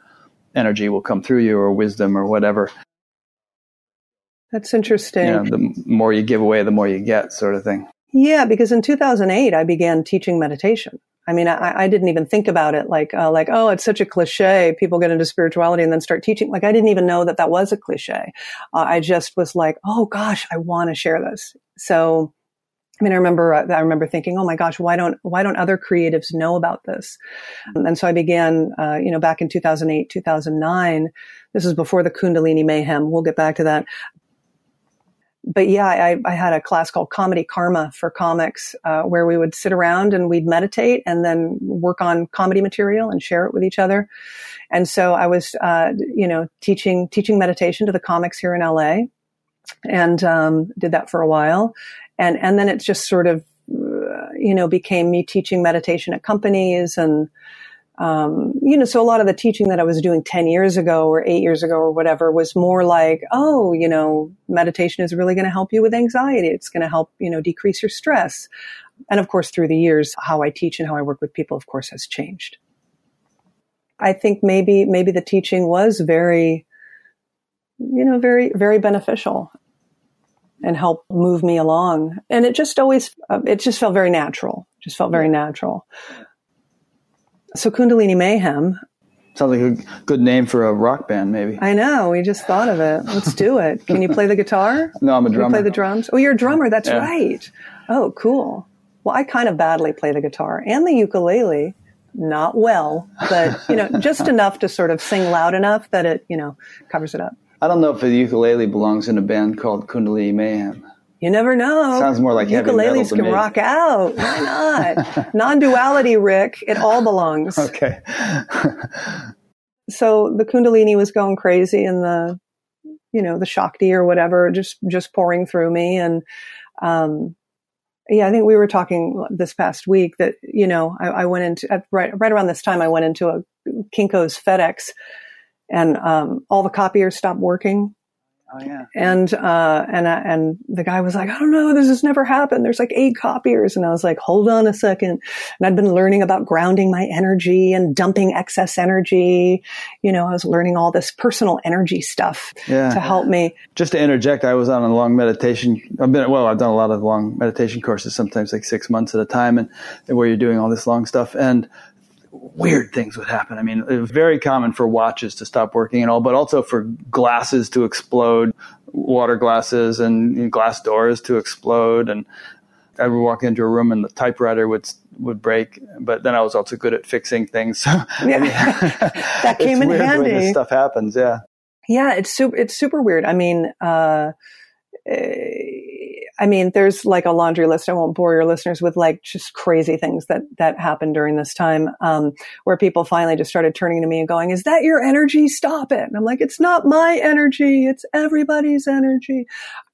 energy will come through you or wisdom or whatever. That's interesting. You know, the more you give away, the more you get, sort of thing. Yeah, because in 2008, I began teaching meditation. I mean, I, I didn't even think about it like, uh, like, oh, it's such a cliche. People get into spirituality and then start teaching. Like, I didn't even know that that was a cliche. Uh, I just was like, oh gosh, I want to share this. So I mean, I remember, uh, I remember thinking, oh my gosh, why don't, why don't other creatives know about this? And so I began, uh, you know, back in 2008, 2009. This is before the Kundalini mayhem. We'll get back to that. But yeah, I, I had a class called Comedy Karma for comics, uh, where we would sit around and we'd meditate and then work on comedy material and share it with each other. And so I was, uh, you know, teaching, teaching meditation to the comics here in LA and um, did that for a while, and and then it just sort of uh, you know became me teaching meditation at companies and. Um, you know, so a lot of the teaching that I was doing 10 years ago or eight years ago or whatever was more like, oh, you know, meditation is really going to help you with anxiety. It's going to help, you know, decrease your stress. And of course, through the years, how I teach and how I work with people, of course, has changed. I think maybe, maybe the teaching was very, you know, very, very beneficial and helped move me along. And it just always, uh, it just felt very natural. Just felt very natural. So Kundalini Mayhem. Sounds like a good name for a rock band, maybe. I know. We just thought of it. Let's do it. Can you play the guitar? no, I'm a drummer. play the drums? Oh, you're a drummer. That's yeah. right. Oh, cool. Well, I kind of badly play the guitar and the ukulele. Not well, but you know, just enough to sort of sing loud enough that it, you know, covers it up. I don't know if the ukulele belongs in a band called Kundalini Mayhem. You never know. Sounds more like ukuleles can rock out. Why not? Non-duality, Rick. It all belongs. Okay. so the Kundalini was going crazy, and the, you know, the Shakti or whatever, just just pouring through me, and um, yeah, I think we were talking this past week that you know I, I went into right right around this time I went into a Kinko's FedEx, and um, all the copiers stopped working Oh yeah. And uh, and uh, and the guy was like, I don't know, this has never happened. There's like eight copiers, and I was like, hold on a second. And I'd been learning about grounding my energy and dumping excess energy. You know, I was learning all this personal energy stuff yeah. to help me. Just to interject, I was on a long meditation. I've been well, I've done a lot of long meditation courses, sometimes like six months at a time, and where you're doing all this long stuff and weird things would happen. I mean, it was very common for watches to stop working and all, but also for glasses to explode, water glasses and glass doors to explode. And I would walk into a room and the typewriter would would break. But then I was also good at fixing things. So yeah, that came in handy. When this stuff happens, yeah. Yeah, it's super. It's super weird. I mean, uh, I mean, there's like a laundry list. I won't bore your listeners with like just crazy things that that happened during this time, um, where people finally just started turning to me and going, "Is that your energy? Stop it!" And I'm like, "It's not my energy. It's everybody's energy."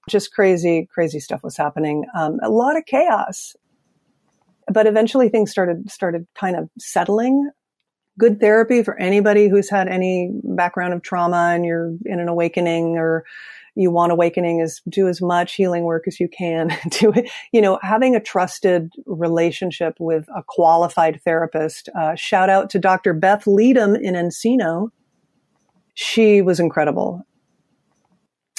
Just crazy, crazy stuff was happening. Um, a lot of chaos, but eventually things started started kind of settling. Good therapy for anybody who's had any background of trauma and you're in an awakening or you want awakening is do as much healing work as you can. do it, you know, having a trusted relationship with a qualified therapist. Uh, shout out to Dr. Beth Leadham in Encino. She was incredible.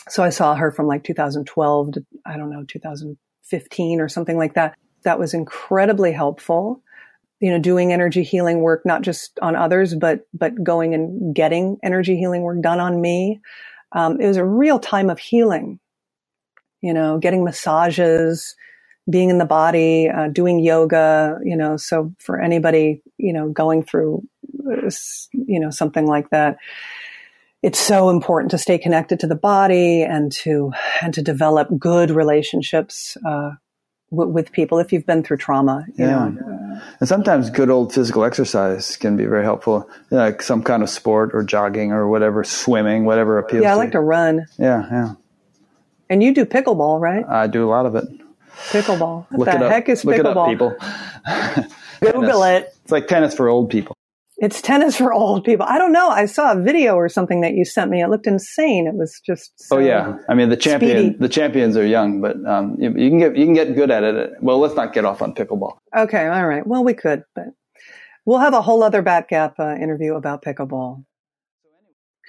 So I saw her from like 2012 to, I don't know, 2015 or something like that. That was incredibly helpful you know doing energy healing work not just on others but but going and getting energy healing work done on me um, it was a real time of healing. You know, getting massages, being in the body, uh, doing yoga. You know, so for anybody, you know, going through, uh, you know, something like that, it's so important to stay connected to the body and to and to develop good relationships uh, w- with people if you've been through trauma. You yeah. know, and sometimes good old physical exercise can be very helpful, like some kind of sport or jogging or whatever, swimming, whatever appeals. Yeah, I like to run. Yeah, yeah. And you do pickleball, right? I do a lot of it. Pickleball. What Look the heck is pickleball? Look it up, people. Google it. It's like tennis for old people. It's tennis for old people. I don't know. I saw a video or something that you sent me. It looked insane. It was just. So oh yeah, I mean the champion. Speedy. The champions are young, but um, you, you, can get you can get good at it. Well, let's not get off on pickleball. Okay, all right. Well, we could, but we'll have a whole other Batgap uh, interview about pickleball.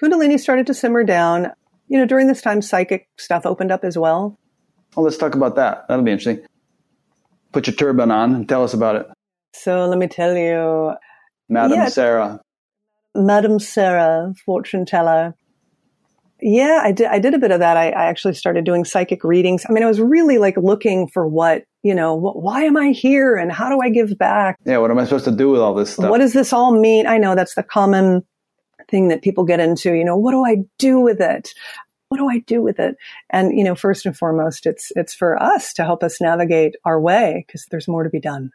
Kundalini started to simmer down. You know, during this time, psychic stuff opened up as well. Well, let's talk about that. That'll be interesting. Put your turban on and tell us about it. So let me tell you, Madam yeah. Sarah. Madam Sarah, fortune teller. Yeah, I did. I did a bit of that. I, I, actually started doing psychic readings. I mean, I was really like looking for what you know. What, why am I here, and how do I give back? Yeah, what am I supposed to do with all this stuff? What does this all mean? I know that's the common thing that people get into. You know, what do I do with it? What do I do with it? And you know, first and foremost, it's it's for us to help us navigate our way because there's more to be done.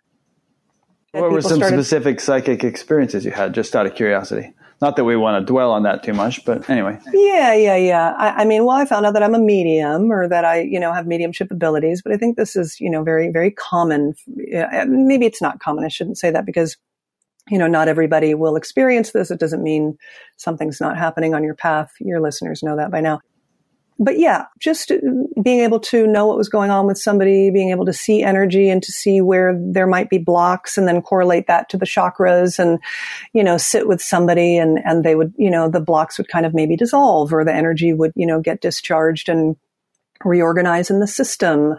What were some started, specific psychic experiences you had, just out of curiosity? Not that we want to dwell on that too much, but anyway. Yeah, yeah, yeah. I, I, mean, well, I found out that I'm a medium or that I, you know, have mediumship abilities, but I think this is, you know, very, very common. Maybe it's not common. I shouldn't say that because, you know, not everybody will experience this. It doesn't mean something's not happening on your path. Your listeners know that by now but yeah, just uh, being able to know what was going on with somebody, being able to see energy and to see where there might be blocks and then correlate that to the chakras and, you know, sit with somebody and, and they would, you know, the blocks would kind of maybe dissolve or the energy would, you know, get discharged and reorganize in the system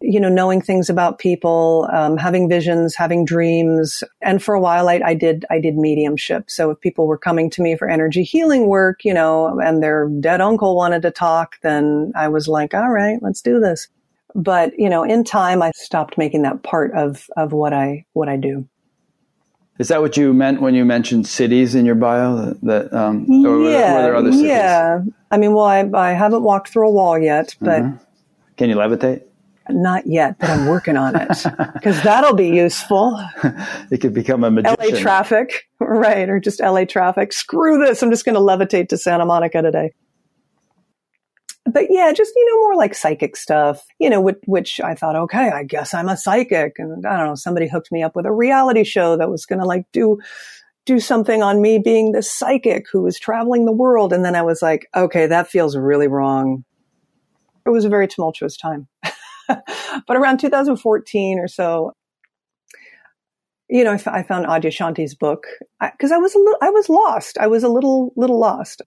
you know, knowing things about people, um, having visions, having dreams. And for a while, I, I, did, I did mediumship. So if people were coming to me for energy healing work, you know, and their dead uncle wanted to talk, then I was like, all right, let's do this. But, you know, in time, I stopped making that part of, of what I, what I do. Is that what you meant when you mentioned siddhis in your bio? That, um, or yeah, were there other siddhis? Yeah. I mean, well, I, I haven't walked through a wall yet, but. Uh-huh. Can you levitate? Not yet, but I'm working on it because that'll be useful. it could become a magician. LA traffic, right? Or just LA traffic. Screw this. I'm just going to levitate to Santa Monica today. But yeah, just, you know, more like psychic stuff, you know, which, which I thought, okay, I guess I'm a psychic. And I don't know, somebody hooked me up with a reality show that was going to like do, do something on me being this psychic who was traveling the world. And then I was like, okay, that feels really wrong. It was a very tumultuous time. but around 2014 or so, you know, I, f- I found Adyashanti's book because I, I, was a little, I was lost. I was a little, little lost.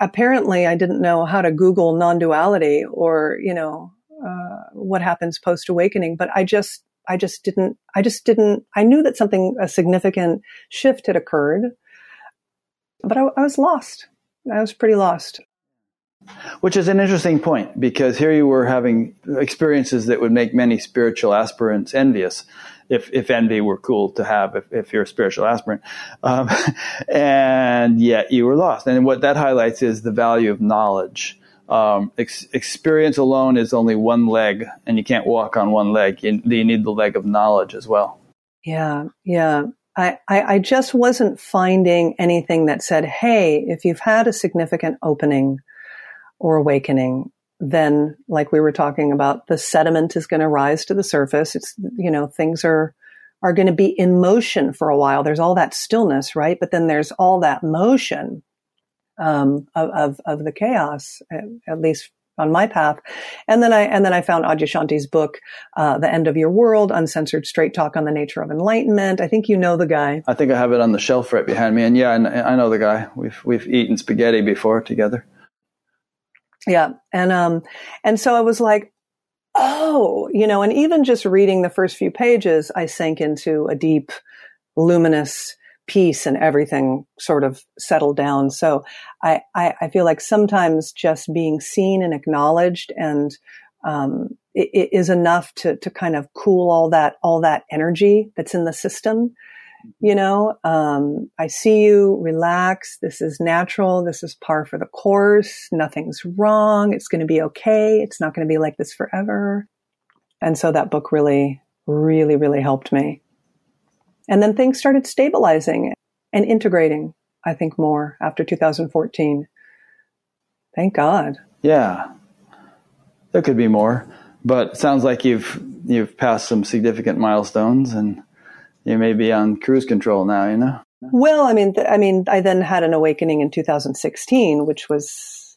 Apparently, I didn't know how to Google non-duality or, you know, uh, what happens post awakening. But I just, I just didn't, I just didn't. I knew that something, a significant shift had occurred, but I, I was lost. I was pretty lost. Which is an interesting point because here you were having experiences that would make many spiritual aspirants envious, if, if envy were cool to have if, if you're a spiritual aspirant. Um, and yet you were lost. And what that highlights is the value of knowledge. Um, ex- experience alone is only one leg, and you can't walk on one leg. You, you need the leg of knowledge as well. Yeah, yeah. I, I, I just wasn't finding anything that said, hey, if you've had a significant opening, or awakening, then like we were talking about, the sediment is going to rise to the surface. It's, you know, things are, are going to be in motion for a while. There's all that stillness, right? But then there's all that motion, um, of, of, of, the chaos, at, at, least on my path. And then I, and then I found Adyashanti's book, uh, The End of Your World, Uncensored Straight Talk on the Nature of Enlightenment. I think you know the guy. I think I have it on the shelf right behind me. And yeah, I, I know the guy. We've, we've eaten spaghetti before together. Yeah. And, um, and so I was like, oh, you know, and even just reading the first few pages, I sank into a deep, luminous peace and everything sort of settled down. So I, I, I feel like sometimes just being seen and acknowledged and, um, it, it is enough to, to kind of cool all that, all that energy that's in the system you know, um, I see you, relax. This is natural. This is par for the course. Nothing's wrong. It's going to be okay. It's not going to be like this forever. And so that book really, really, really helped me. And then things started stabilizing and integrating, I think, more after 2014. Thank God. Yeah. There could be more, but sounds like you've you've passed some significant milestones and you may be on cruise control now, you know? Well, I mean, th- I mean, I then had an awakening in 2016, which was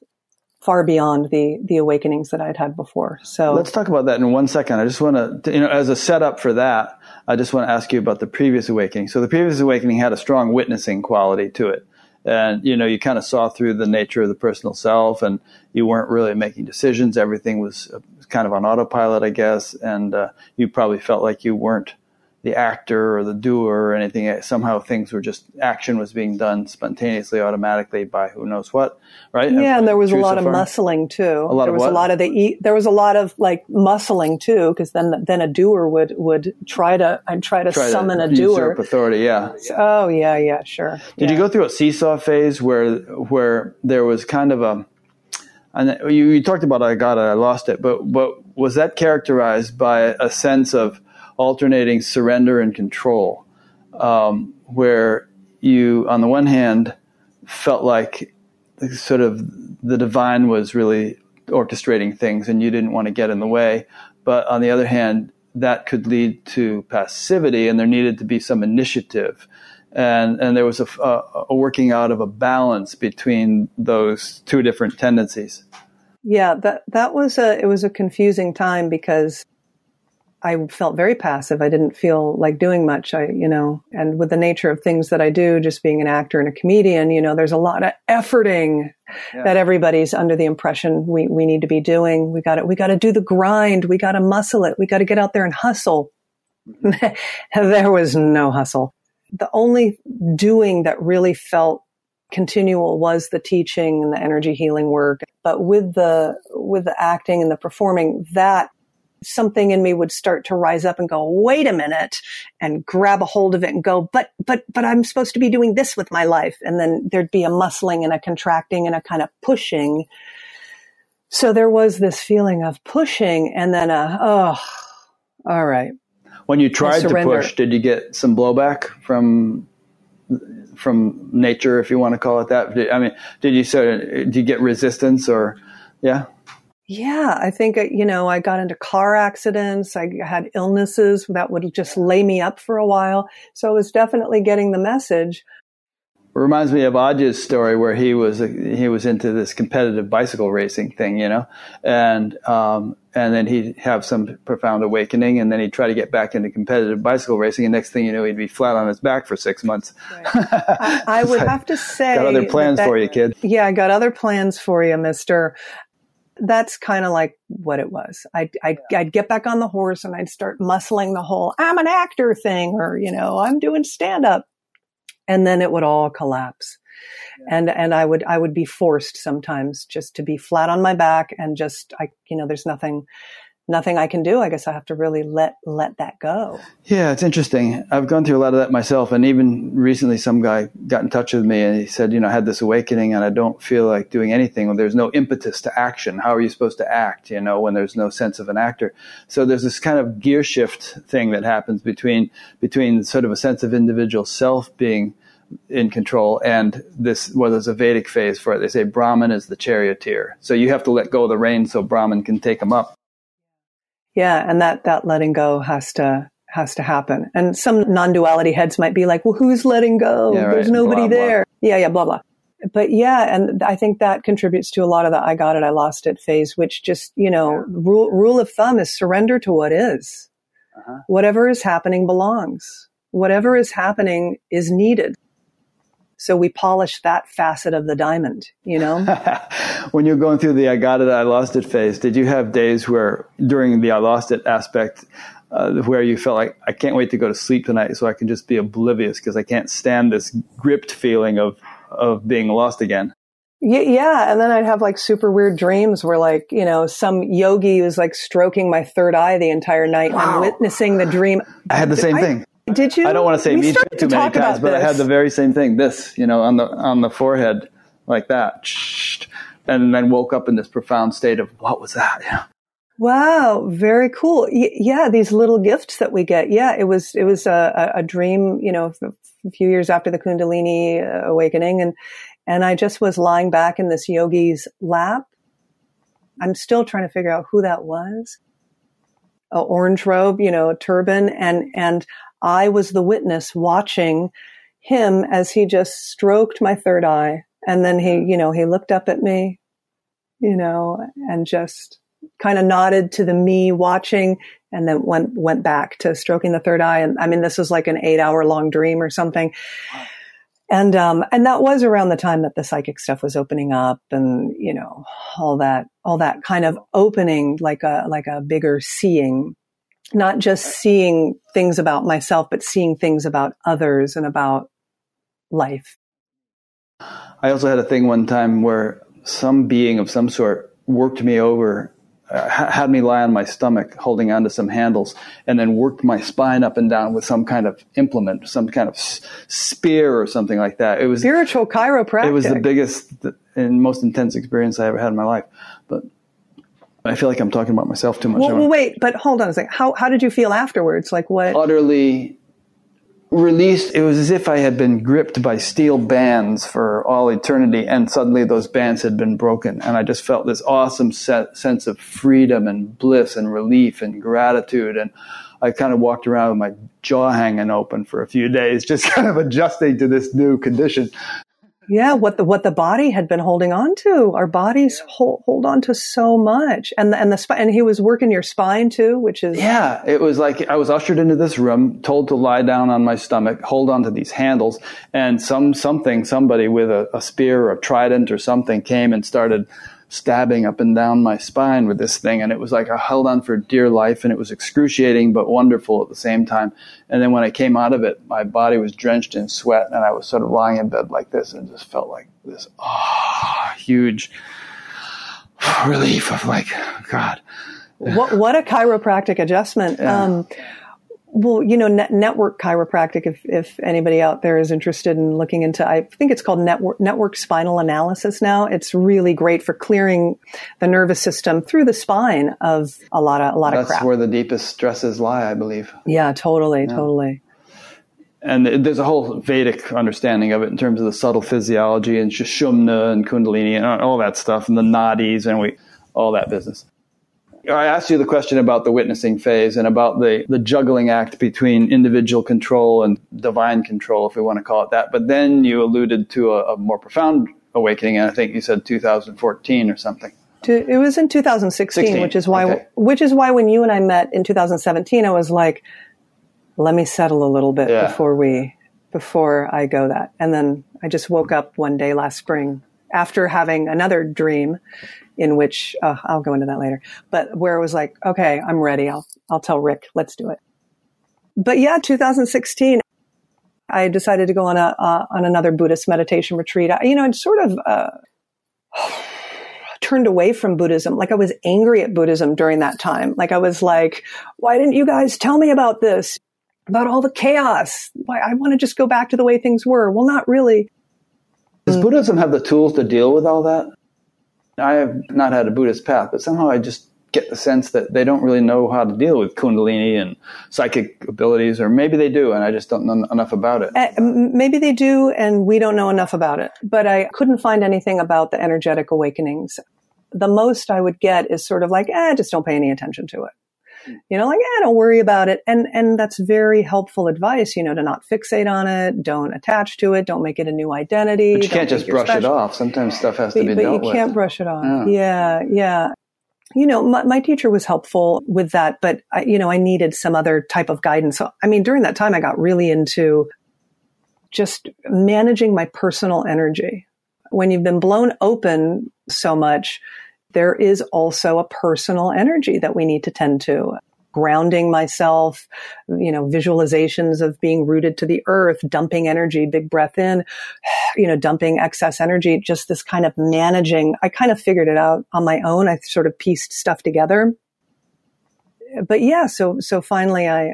far beyond the the awakenings that I'd had before. So let's talk about that in one second. I just want to, you know, as a setup for that, I just want to ask you about the previous awakening. So the previous awakening had a strong witnessing quality to it. And, you know, you kind of saw through the nature of the personal self and you weren't really making decisions. Everything was uh, kind of on autopilot, I guess. And uh, you probably felt like you weren't the actor or the doer or anything. Eh, somehow things were just action was being done spontaneously, automatically by who knows what, right? Yeah, and there was a lot of muscling too. A lot there was what? a lot of the there was a lot of like muscling too, because then then a doer would would try to I'd try to try summon to a doer. authority, yeah. Oh yeah, yeah, sure. Did yeah. you go through a seesaw phase where where there was kind of a and you, you talked about I got it, I lost it, but but was that characterized by a sense of alternating surrender and control, um, where you, on the one hand, felt like sort of the divine was really orchestrating things and you didn't want to get in the way. But on the other hand, that could lead to passivity and there needed to be some initiative. And, and there was a, a, a working out of a balance between those two different tendencies. Yeah, that, that was a, it was a confusing time because I felt very passive. I didn't feel like doing much. I, you know, and with the nature of things that I do, just being an actor and a comedian, you know, there's a lot of efforting yeah. that everybody's under the impression we, we need to be doing. We got to, we got to do the grind. We got to muscle it. We got to get out there and hustle. there was no hustle. The only doing that really felt continual was the teaching and the energy healing work. But with the, with the acting and the performing, that something in me would start to rise up and go, wait a minute and grab a hold of it and go, but, but, but I'm supposed to be doing this with my life. And then there'd be a muscling and a contracting and a kind of pushing. So there was this feeling of pushing and then a, oh, all right. When you tried to push, did you get some blowback from from nature, if you want to call it that? I mean, did you so did you get resistance or yeah? Yeah, I think, uh, you know, I got into car accidents. I had illnesses that would just lay me up for a while. So I was definitely getting the message. It reminds me of Adya's story where he was he was into this competitive bicycle racing thing, you know, and um, and then he'd have some profound awakening, and then he'd try to get back into competitive bicycle racing, and next thing you know, he'd be flat on his back for six months. Right. I, I, would have to say, got other plans that, for you, kid. Yeah, I got other plans for you, Mister that's kind of like what it was. I'd, I'd, I'd, get back on the horse and I'd start muscling the whole, I'm an actor thing, or, you know, I'm doing stand up. And then it would all collapse. Yeah. And, and I would, I would be forced sometimes just to be flat on my back and just, I, you know, there's nothing, nothing I can do. I guess I have to really let let that go. Yeah, it's interesting. I've gone through a lot of that myself, and even recently, some guy got in touch with me and he said, you know, I had this awakening, and I don't feel like doing anything. When there's no impetus to action, how are you supposed to act? You know, when there's no sense of an actor. So there's this kind of gear shift thing that happens between between sort of a sense of individual self being in control and this well there's a vedic phase for it they say brahman is the charioteer so you have to let go of the reins so brahman can take them up yeah, and that that letting go has to has to happen. And some non-duality heads might be like, "Well, who's letting go? Yeah, There's nobody blah, there." Blah. Yeah, yeah, blah blah. But yeah, and I think that contributes to a lot of the "I got it, I lost it" phase, which just you know, yeah. rule rule of thumb is surrender to what is. Uh-huh. Whatever is happening belongs. Whatever is happening is needed. So we polish that facet of the diamond, you know? when you're going through the I got it, I lost it phase, did you have days where during the I lost it aspect, uh, where you felt like I can't wait to go to sleep tonight so I can just be oblivious because I can't stand this gripped feeling of, of being lost again? Yeah, and then I'd have like super weird dreams where like, you know, some yogi was like stroking my third eye the entire night wow. and I'm witnessing the dream. I had the same I, thing. Did you? I don't want to say me too, too many times, but I had the very same thing. This, you know, on the on the forehead, like that, and then woke up in this profound state of what was that? Yeah. Wow, very cool. Y- yeah, these little gifts that we get. Yeah, it was it was a, a dream. You know, a few years after the Kundalini uh, awakening, and and I just was lying back in this yogi's lap. I'm still trying to figure out who that was. A orange robe, you know, a turban, and and I was the witness watching him as he just stroked my third eye. And then he, you know, he looked up at me, you know, and just kind of nodded to the me watching and then went, went back to stroking the third eye. And I mean, this was like an eight hour long dream or something. And, um, and that was around the time that the psychic stuff was opening up and, you know, all that, all that kind of opening like a, like a bigger seeing not just seeing things about myself, but seeing things about others and about life. I also had a thing one time where some being of some sort worked me over, uh, had me lie on my stomach holding onto some handles, and then worked my spine up and down with some kind of implement, some kind of spear or something like that. It was spiritual chiropractic. It was the biggest and most intense experience I ever had in my life. I feel like I'm talking about myself too much. Well, well, wait, but hold on a second. How how did you feel afterwards? Like what? Utterly, released. It was as if I had been gripped by steel bands for all eternity, and suddenly those bands had been broken. And I just felt this awesome sense of freedom and bliss and relief and gratitude. And I kind of walked around with my jaw hanging open for a few days, just kind of adjusting to this new condition. Yeah, what the what the body had been holding on to. Our bodies hold, hold on to so much, and the, and the. And he was working your spine too, which is yeah. It was like I was ushered into this room, told to lie down on my stomach, hold on to these handles, and some something somebody with a, a spear or a trident or something came and started stabbing up and down my spine with this thing. And it was like I held on for dear life and it was excruciating but wonderful at the same time. And then when I came out of it, my body was drenched in sweat and I was sort of lying in bed like this and just felt like this oh, huge relief of like, God. What, what a chiropractic adjustment. Yeah. Um, well, you know, net, network chiropractic, if, if anybody out there is interested in looking into, I think it's called network, network spinal analysis now. It's really great for clearing the nervous system through the spine of a lot of, a lot That's of crap. That's where the deepest stresses lie, I believe. Yeah, totally, yeah. totally. And there's a whole Vedic understanding of it in terms of the subtle physiology and Sushumna and Kundalini and all that stuff and the nadis and we, all that business. I asked you the question about the witnessing phase and about the, the juggling act between individual control and divine control, if we want to call it that. But then you alluded to a, a more profound awakening, and I think you said 2014 or something. It was in 2016, 16. which is why okay. which is why when you and I met in 2017, I was like, "Let me settle a little bit yeah. before we before I go that." And then I just woke up one day last spring after having another dream in which uh, I'll go into that later, but where it was like, okay, I'm ready. I'll I'll tell Rick, let's do it. But yeah, 2016, I decided to go on a uh, on another Buddhist meditation retreat. I, you know, I'd sort of uh, turned away from Buddhism. Like I was angry at Buddhism during that time. Like I was like, why didn't you guys tell me about this? About all the chaos. Why I want to just go back to the way things were. Well, not really. Does Buddhism have the tools to deal with all that? I have not had a Buddhist path, but somehow I just get the sense that they don't really know how to deal with Kundalini and psychic abilities, or maybe they do, and I just don't know enough about it. Uh, maybe they do, and we don't know enough about it. But I couldn't find anything about the energetic awakenings. The most I would get is sort of like, eh, just don't pay any attention to it you know, like, yeah, don't worry about it. And, and that's very helpful advice, you know, to not fixate on it. Don't attach to it. Don't make it a new identity. But you can't just brush special. it off. Sometimes stuff has to be but dealt with. But you can't brush it off. Yeah. yeah. yeah. You know, my, my, teacher was helpful with that, but I, you know, I needed some other type of guidance. So, I mean, during that time, I got really into just managing my personal energy. When you've been blown open so much, there is also a personal energy that we need to tend to grounding myself, you know, visualizations of being rooted to the earth, dumping energy, big breath in, you know, dumping excess energy, just this kind of managing. I kind of figured it out on my own. I sort of pieced stuff together. But yeah, so, so finally I,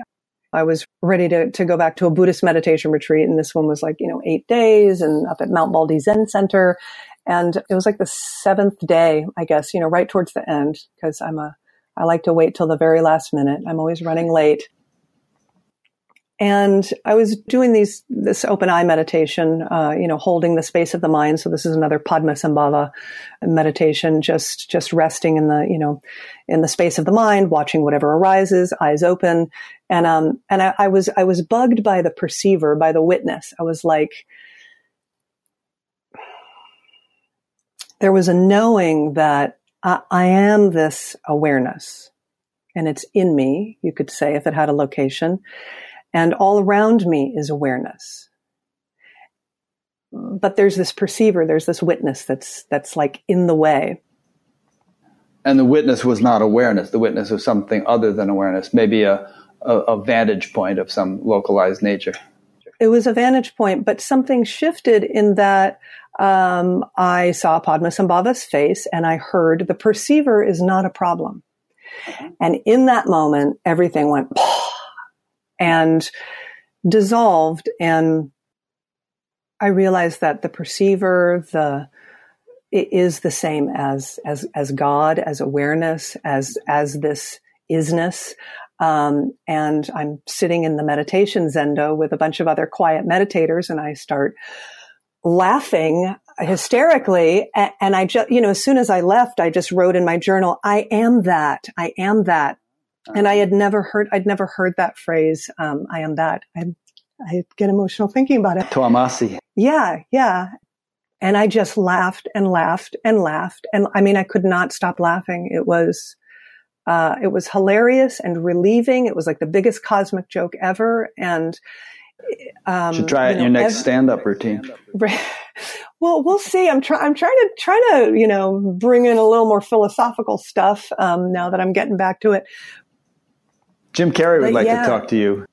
I was ready to, to go back to a Buddhist meditation retreat. And this one was like, you know, eight days and up at Mount Baldy Zen Center. And it was like the seventh day, I guess, you know, right towards the end, because I'm a, I like to wait till the very last minute. I'm always running late. And I was doing these, this open eye meditation, uh, you know, holding the space of the mind. So this is another Padmasambhava meditation, just, just resting in the, you know, in the space of the mind, watching whatever arises, eyes open. And, um, and I, I was, I was bugged by the perceiver, by the witness. I was like, there was a knowing that I, I am this awareness and it's in me, you could say, if it had a location. And all around me is awareness. But there's this perceiver, there's this witness that's, that's like in the way. And the witness was not awareness. The witness was something other than awareness, maybe a, a, a vantage point of some localized nature. It was a vantage point, but something shifted in that um, I saw Padmasambhava's face and I heard the perceiver is not a problem. And in that moment, everything went and dissolved. And I realized that the perceiver, the, it is the same as, as, as God, as awareness, as, as this isness. Um, and I'm sitting in the meditation zendo with a bunch of other quiet meditators and I start laughing hysterically. And, I just, you know, as soon as I left, I just wrote in my journal, I am that. I am that. And I had never heard, I'd never heard that phrase. Um, I am that. I, I get emotional thinking about it. Tuamasi. Yeah. Yeah. And I just laughed and laughed and laughed. And I mean, I could not stop laughing. It was, uh, it was hilarious and relieving. It was like the biggest cosmic joke ever. And, um, should try it in know, your next ev- stand-up routine. well, we'll see. I'm trying. I'm trying to trying to you know bring in a little more philosophical stuff um, now that I'm getting back to it. Jim Carrey would but, like yeah. to talk to you.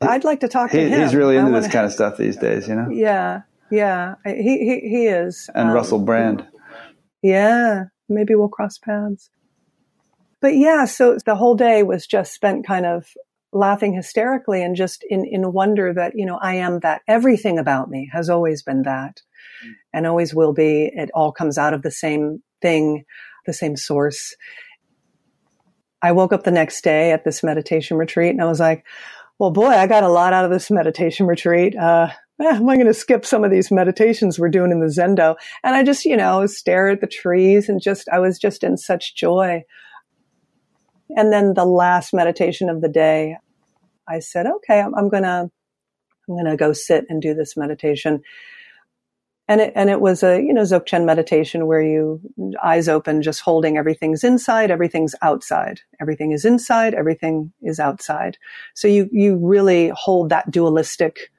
I'd like to talk he, to him. He's really into wanna, this kind of stuff these days, you know. Yeah, yeah, he he, he is. And um, Russell Brand. Yeah, maybe we'll cross paths. But yeah, so the whole day was just spent kind of laughing hysterically and just in, in wonder that, you know, I am that. Everything about me has always been that and always will be. It all comes out of the same thing, the same source. I woke up the next day at this meditation retreat and I was like, well, boy, I got a lot out of this meditation retreat. Uh, eh, am I going to skip some of these meditations we're doing in the Zendo? And I just, you know, stare at the trees and just, I was just in such joy. And then the last meditation of the day, I said, okay, I'm, I'm gonna, I'm gonna go sit and do this meditation. And it, and it was a, you know, Dzogchen meditation where you eyes open, just holding everything's inside, everything's outside. Everything is inside, everything is outside. So you, you really hold that dualistic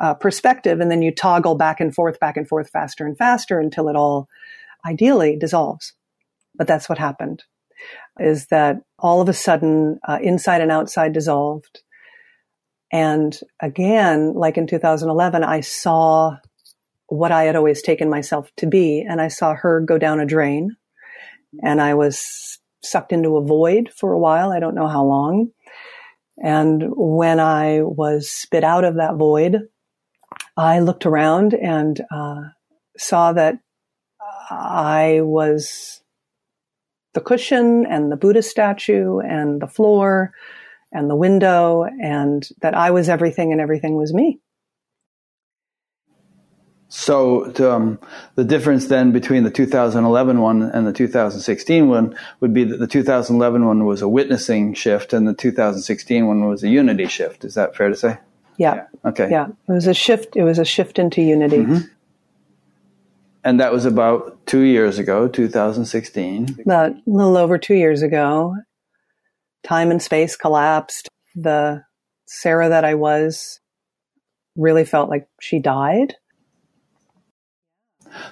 uh, perspective and then you toggle back and forth, back and forth faster and faster until it all ideally dissolves. But that's what happened is that all of a sudden, uh, inside and outside dissolved. And again, like in 2011, I saw what I had always taken myself to be, and I saw her go down a drain, and I was sucked into a void for a while. I don't know how long. And when I was spit out of that void, I looked around and uh, saw that I was the cushion and the Buddha statue and the floor and the window and that I was everything and everything was me. So um, the difference then between the 2011 one and the 2016 one would be that the 2011 one was a witnessing shift and the 2016 one was a unity shift. Is that fair to say? Yeah. yeah. Okay. Yeah. It was a shift. It was a shift into unity. Mm-hmm. And that was about two years ago, 2016. About a little over two years ago. Time and space collapsed. The Sarah that I was really felt like she died.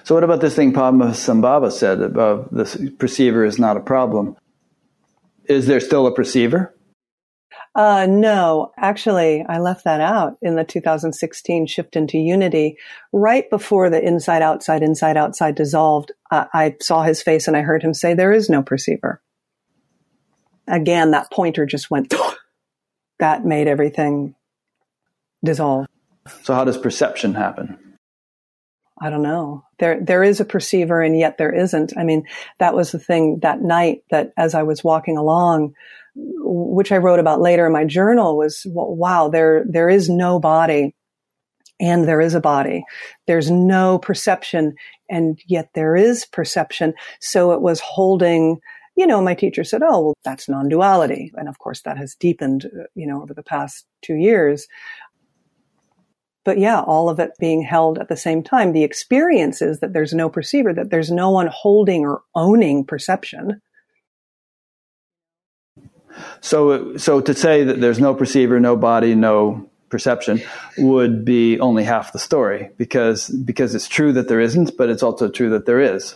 So, what about this thing Padmasambhava said about the perceiver is not a problem? Is there still a perceiver? Uh, no, actually, I left that out in the 2016 shift into unity. Right before the inside outside, inside outside dissolved, uh, I saw his face and I heard him say, There is no perceiver. Again, that pointer just went, that made everything dissolve. So, how does perception happen? I don't know. There, there is a perceiver and yet there isn't. I mean, that was the thing that night that as I was walking along, which I wrote about later in my journal was, wow, there, there is no body and there is a body. There's no perception and yet there is perception. So it was holding, you know, my teacher said, oh, well, that's non-duality. And of course that has deepened, uh, you know, over the past two years. But yeah, all of it being held at the same time. The experience is that there's no perceiver, that there's no one holding or owning perception so, so to say that there's no perceiver, no body, no perception would be only half the story because because it's true that there isn't, but it's also true that there is.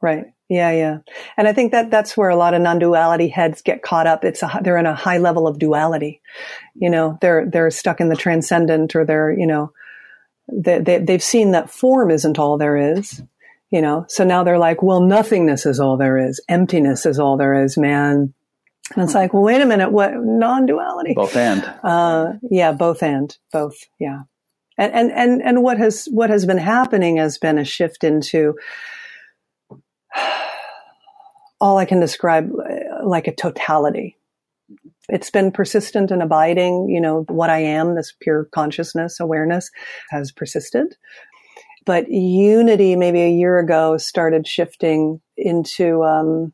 Right. Yeah, yeah. And I think that that's where a lot of non-duality heads get caught up. It's a, they're in a high level of duality. You know, they're they're stuck in the transcendent or they're, you know, they, they they've seen that form isn't all there is you know. So now they're like well nothingness is all there is. Emptiness is all there is man. And it's like well wait a minute. What? Non-duality. Both and. Uh, yeah both and. Both. Yeah. And, and and and what has what has been happening has been a shift into all I can describe uh, like a totality. It's been persistent and abiding. You know, what I am, this pure consciousness awareness has persisted. But unity, maybe a year ago, started shifting into um,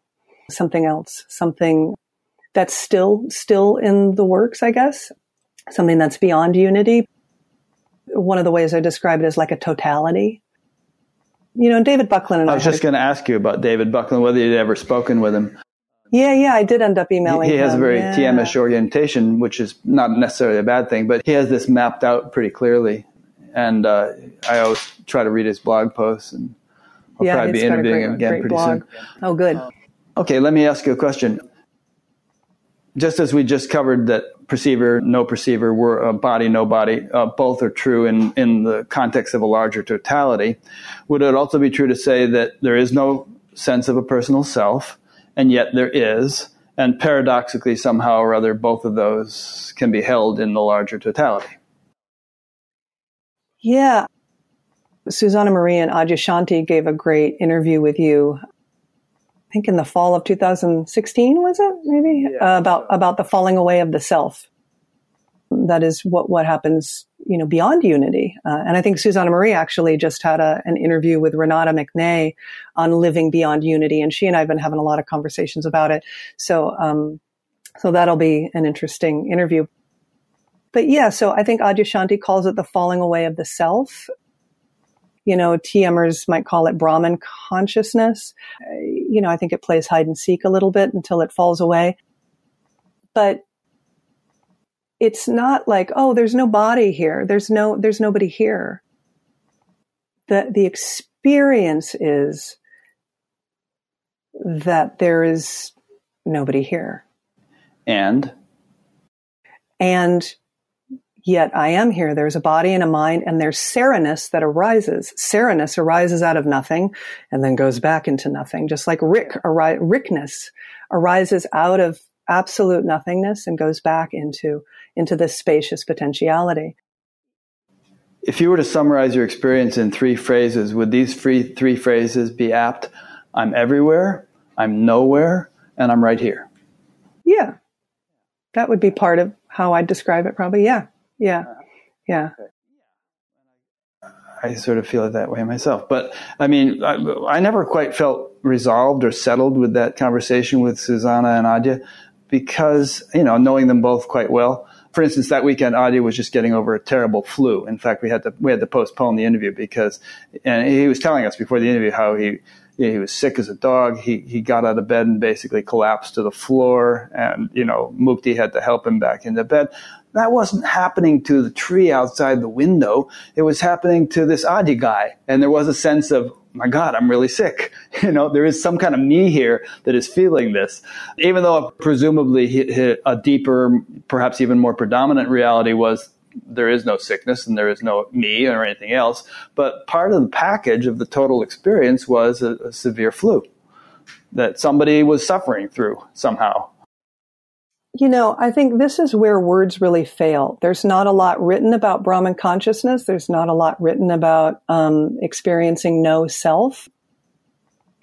something else, something that's still still in the works, I guess, something that's beyond unity. One of the ways I describe it is like a totality. You know, David Buckland and I was I just going to ask you about David Buckland, whether you'd ever spoken with him. Yeah, yeah, I did end up emailing. He, he has him. a very yeah. TMS orientation, which is not necessarily a bad thing, but he has this mapped out pretty clearly. And uh, I always try to read his blog posts, and I'll yeah, probably be he's got a interviewing great, him again pretty blog. soon. Oh, good. Okay, let me ask you a question. Just as we just covered that perceiver, no perceiver, were body, no body, uh, both are true in, in the context of a larger totality, would it also be true to say that there is no sense of a personal self, and yet there is, and paradoxically, somehow or other, both of those can be held in the larger totality? Yeah. Susanne Marie and Adyashanti gave a great interview with you. I think in the fall of 2016 was it maybe Yeah. uh, about about the falling away of the self. That is what what happens, you know, beyond unity. Uh, and I think Susanne Marie actually just had a, an interview with Renate McNay on living beyond unity, and she and I have been having a lot of conversations about it. So, um, so that'll be an interesting interview. But yeah, so I think Adyashanti calls it the falling away of the self. You know, TMers might call it Brahman consciousness. You know, I think it plays hide and seek a little bit until it falls away. But it's not like, oh, there's no body here. There's no, there's nobody here. The, the experience is that there is nobody here. And And yet I am here. There's a body and a mind, and there's Sereness that arises. Sereness arises out of nothing and then goes back into nothing, just like Rick, ari- Rickness arises out of absolute nothingness and goes back into, into this spacious potentiality. if you were to summarize your experience in three phrases, would these three, three phrases be apt? I'm everywhere, I'm nowhere, and I'm right here. Yeah. That would be part of how I'd describe it, probably. Yeah. Yeah. Uh, yeah. I sort of feel it that way myself. But I mean, I, I never quite felt resolved or settled with that conversation with Susanne and Adya because, you know, knowing them both quite well. For instance, that weekend, Adya was just getting over a terrible flu. In fact, we had to we had to postpone the interview because, and he was telling us before the interview how he you know, he was sick as a dog. He he got out of bed and basically collapsed to the floor, and you know Mukti had to help him back into bed. That wasn't happening to the tree outside the window. It was happening to this Adya guy, and there was a sense of my God, I'm really sick. You know, there is some kind of me here that is feeling this, even though presumably a deeper, perhaps even more predominant reality was there is no sickness and there is no me or anything else. But part of the package of the total experience was a, a severe flu that somebody was suffering through somehow. You know, I think this is where words really fail. There's not a lot written about Brahman consciousness. There's not a lot written about um, experiencing no self.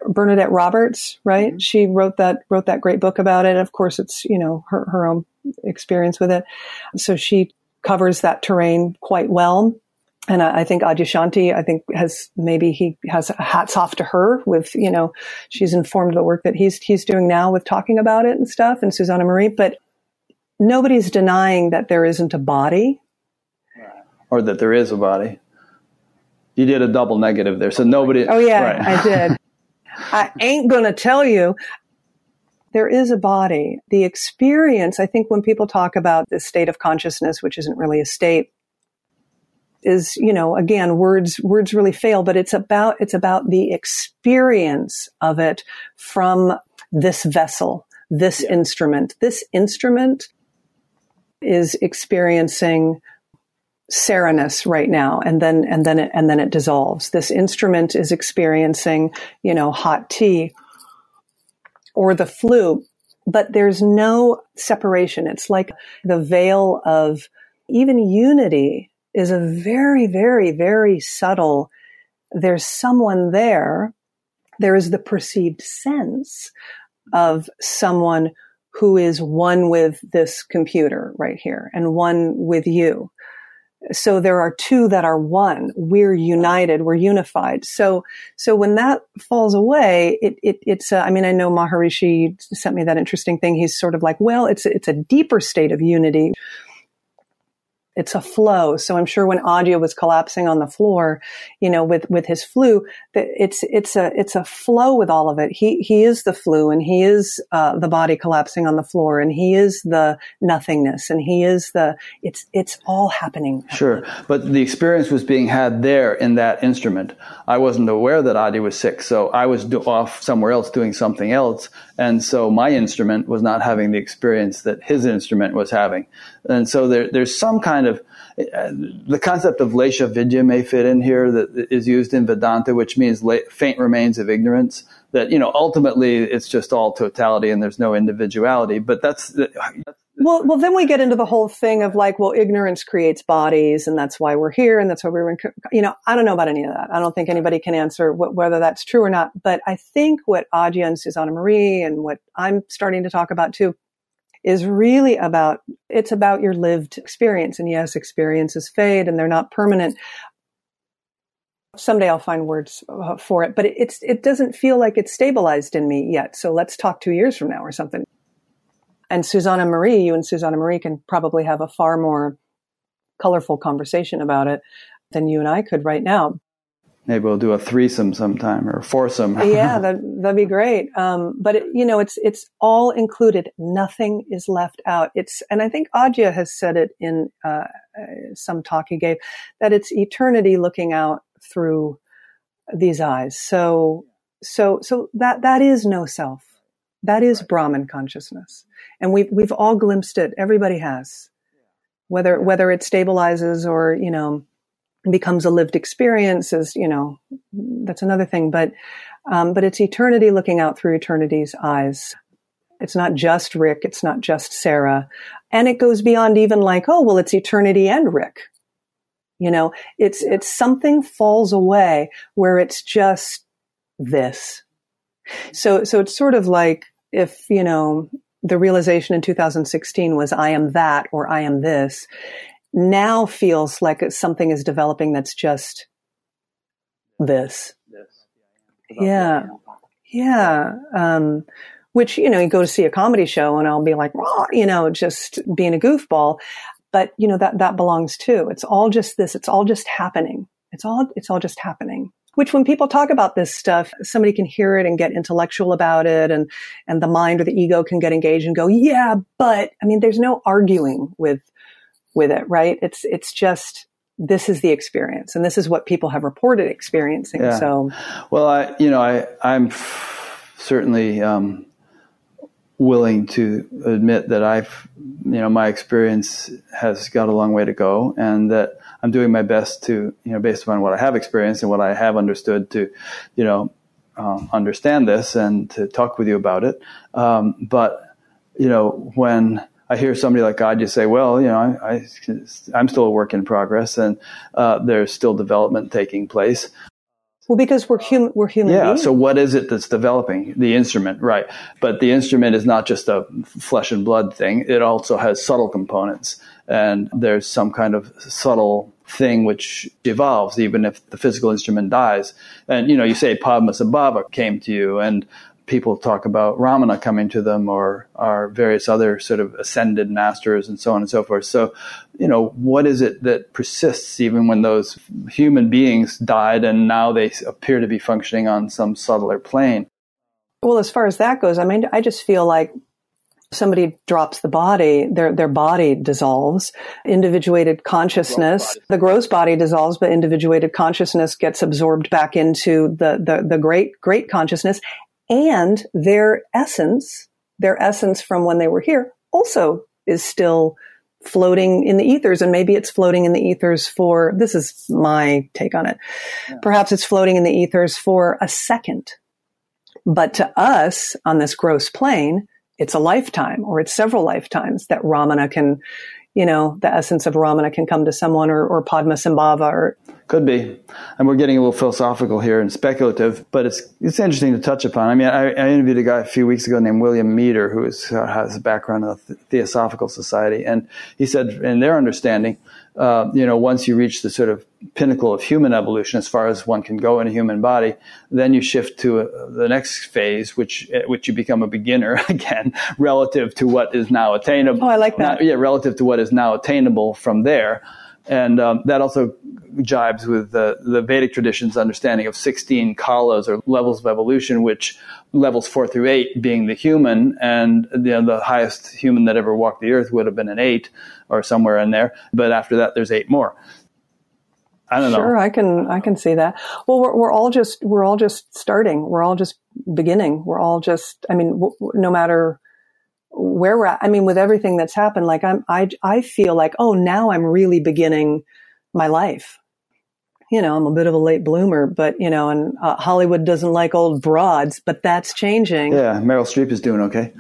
Bernadette Roberts, right? Mm-hmm. She wrote that wrote that great book about it. Of course, it's you know her her own experience with it. So she covers that terrain quite well. And I, I think Adyashanti, I think has maybe he has hats off to her with, you know, she's informed the work that he's, he's doing now with talking about it and stuff and Susanne Marie, but nobody's denying that there isn't a body. Or that there is a body. You did a double negative there. So nobody. Oh yeah, right. I did. I ain't going to tell you there is a body. The experience, I think when people talk about this state of consciousness, which isn't really a state, is, you know, again, words, words really fail, but it's about, it's about the experience of it from this vessel, this yeah. instrument. This instrument is experiencing sereness right now and then and then it and then it dissolves this instrument is experiencing you know hot tea or the flu, but there's no separation. It's like the veil of even unity is a very, very, very subtle. There's someone there. There is the perceived sense, of someone who is one with this computer right here and one with you. So there are two that are one. We're united. We're unified. So, so when that falls away, it, it it's, uh, I mean, I know Maharishi sent me that interesting thing. He's sort of like, well, it's, it's a deeper state of unity it's a flow. So I'm sure when Adya was collapsing on the floor, you know, with, with his flu, that it's, it's a, it's a flow with all of it. He, he is the flu and he is, uh, the body collapsing on the floor and he is the nothingness and he is the, it's, it's all happening. Sure. But the experience was being had there in that instrument. I wasn't aware that Adya was sick. So I was do- off somewhere else doing something else. And so my instrument was not having the experience that his instrument was having. And so there, there's some kind of uh, the concept of lesh avidya may fit in here that is used in Vedanta, which means la- faint remains of ignorance. That you know, ultimately, it's just all totality and there's no individuality. But that's, that's well, well, then we get into the whole thing of like, well, ignorance creates bodies, and that's why we're here, and that's why we're, in, you know, I don't know about any of that. I don't think anybody can answer wh- whether that's true or not. But I think what Adya and Susanne Marie and what I'm starting to talk about too is really about, it's about your lived experience. And yes, experiences fade and they're not permanent. Someday I'll find words uh, for it, but it's, it doesn't feel like it's stabilized in me yet. So let's talk two years from now or something. And Susanne Marie, you and Susanne Marie can probably have a far more colorful conversation about it than you and I could right now maybe we'll do a threesome sometime or a foursome. yeah, that that'd be great. Um, but it, you know, it's it's all included. Nothing is left out. It's and I think Adya has said it in uh, some talk he gave that it's eternity looking out through these eyes. So so so that that is no self. That is Brahman consciousness, and we've we've all glimpsed it. Everybody has, whether whether it stabilizes or you know becomes a lived experience is, you know, that's another thing. But, um, but it's eternity looking out through eternity's eyes. It's not just Rick. It's not just Sarah. And it goes beyond even like, oh, well, it's eternity and Rick. You know, it's, it's something falls away where it's just this. So, so it's sort of like if, you know, the realization in 2016 was I am that or I am this now feels like something is developing that's just this. Yeah. Yeah. Um, which, you know, you go to see a comedy show and I'll be like, you know, just being a goofball. But, you know, that, that belongs too. It's all just this. It's all just happening. It's all, it's all just happening. Which when people talk about this stuff, somebody can hear it and get intellectual about it and, and the mind or the ego can get engaged and go, yeah, but I mean, there's no arguing with with it, right? It's, it's just, this is the experience and this is what people have reported experiencing. Yeah. So, well, I, you know, I, I'm certainly, um, willing to admit that I've, you know, my experience has got a long way to go and that I'm doing my best to, you know, based upon what I have experienced and what I have understood to, you know, um, understand this and to talk with you about it. Um, but, you know, when, I hear somebody like God just say, well, you know, I, I, am still a work in progress and uh, there's still development taking place. Well, because we're human, we're human. Yeah. Beings. So what is it that's developing? The instrument, right? But the instrument is not just a flesh and blood thing. It also has subtle components, and there's some kind of subtle thing which evolves even if the physical instrument dies. And you know, you say Padmasambhava came to you, and people talk about Ramana coming to them or our various other sort of ascended masters and so on and so forth. So, you know, what is it that persists even when those human beings died and now they appear to be functioning on some subtler plane? Well, as far as that goes, I mean, I just feel like somebody drops the body, their their body dissolves. Individuated consciousness, the gross body dissolves, but individuated consciousness gets absorbed back into the the, the great great consciousness, and their essence, their essence from when they were here also is still floating in the ethers. And maybe it's floating in the ethers for this is my take on it. Yeah. perhaps it's floating in the ethers for a second. But to us on this gross plane it's a lifetime or it's several lifetimes that ramana can you know, the essence of Ramana can come to someone or, or Padmasambhava or could be. And we're getting a little philosophical here and speculative, but it's it's interesting to touch upon. I mean, I, I interviewed a guy a few weeks ago named William Meader, who is, uh, has a background in the Theosophical Society, and he said, in their understanding, uh, you know, once you reach the sort of pinnacle of human evolution, as far as one can go in a human body, then you shift to uh, the next phase, which which you become a beginner again, relative to what is now attainable. Oh, I like that. Not, yeah, relative to what is now attainable from there, and um, that also jibes with the, the Vedic tradition's understanding of 16 kalas or levels of evolution, which levels four through eight being the human, and you know, the highest human that ever walked the earth would have been an eight or somewhere in there. But after that, there's eight more. I don't know. Sure, I can I can see that. Well, we're we're all just we're all just starting. We're all just beginning. We're all just. I mean, w- no matter where we're at. I mean, with everything that's happened, like I'm I I feel like oh now I'm really beginning my life you know, I'm a bit of a late bloomer, but you know, and uh, Hollywood doesn't like old broads, but that's changing. Yeah, Meryl Streep is doing okay.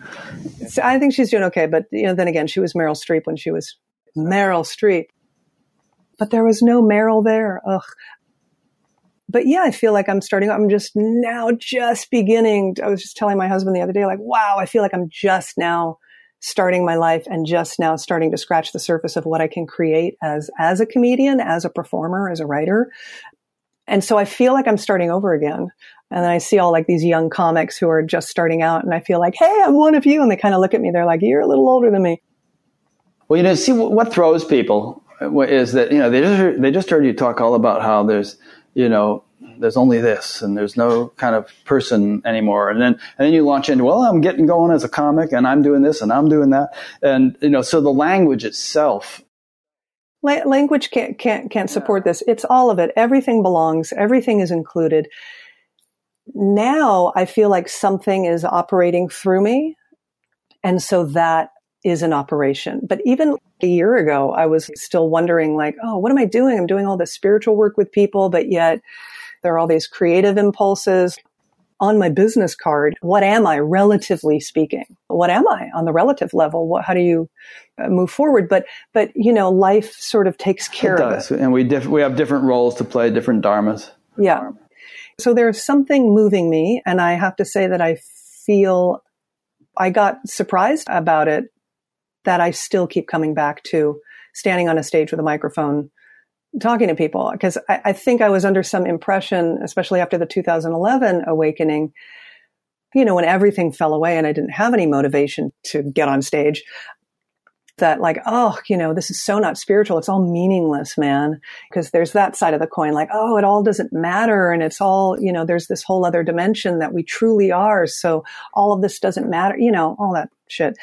So I think she's doing okay, but you know, then again, she was Meryl Streep when she was Meryl Streep, but there was no Meryl there. Ugh. But yeah, I feel like I'm starting. I'm just now just beginning. I was just telling my husband the other day, like, wow, I feel like I'm just now starting my life and just now starting to scratch the surface of what I can create as, as a comedian, as a performer, as a writer. And so I feel like I'm starting over again. And then I see all like these young comics who are just starting out and I feel like, Hey, I'm one of you. And they kind of look at me. They're like, you're a little older than me. Well, you know, see what throws people uh, is that, you know, they just, they just heard you talk all about how there's, you know, there's only this and there's no kind of person anymore. And then and then you launch into well i'm getting going as a comic and i'm doing this and i'm doing that. And you know so the language itself La- language can't can't can't support this. It's all of it. Everything belongs. Everything is included. Now i feel like something is operating through me and so that is an operation. But even a year ago i was still wondering like oh what am i doing? I'm doing all this spiritual work with people but yet there are all these creative impulses. On my business card, what am I relatively speaking? What am I on the relative level? What, how do you uh, move forward? But, but, you know, life sort of takes care it of it. And we, diff- we have different roles to play, different dharmas. Yeah. So there's something moving me. And I have to say that I feel I got surprised about it that I still keep coming back to standing on a stage with a microphone talking to people because I, I, think I was under some impression, especially after the 2011 awakening, you know, when everything fell away and I didn't have any motivation to get on stage, that like, oh, you know, this is so not spiritual. It's all meaningless, man. Because there's that side of the coin, like, oh, it all doesn't matter. And it's all, you know, there's this whole other dimension that we truly are. So all of this doesn't matter, you know, all that shit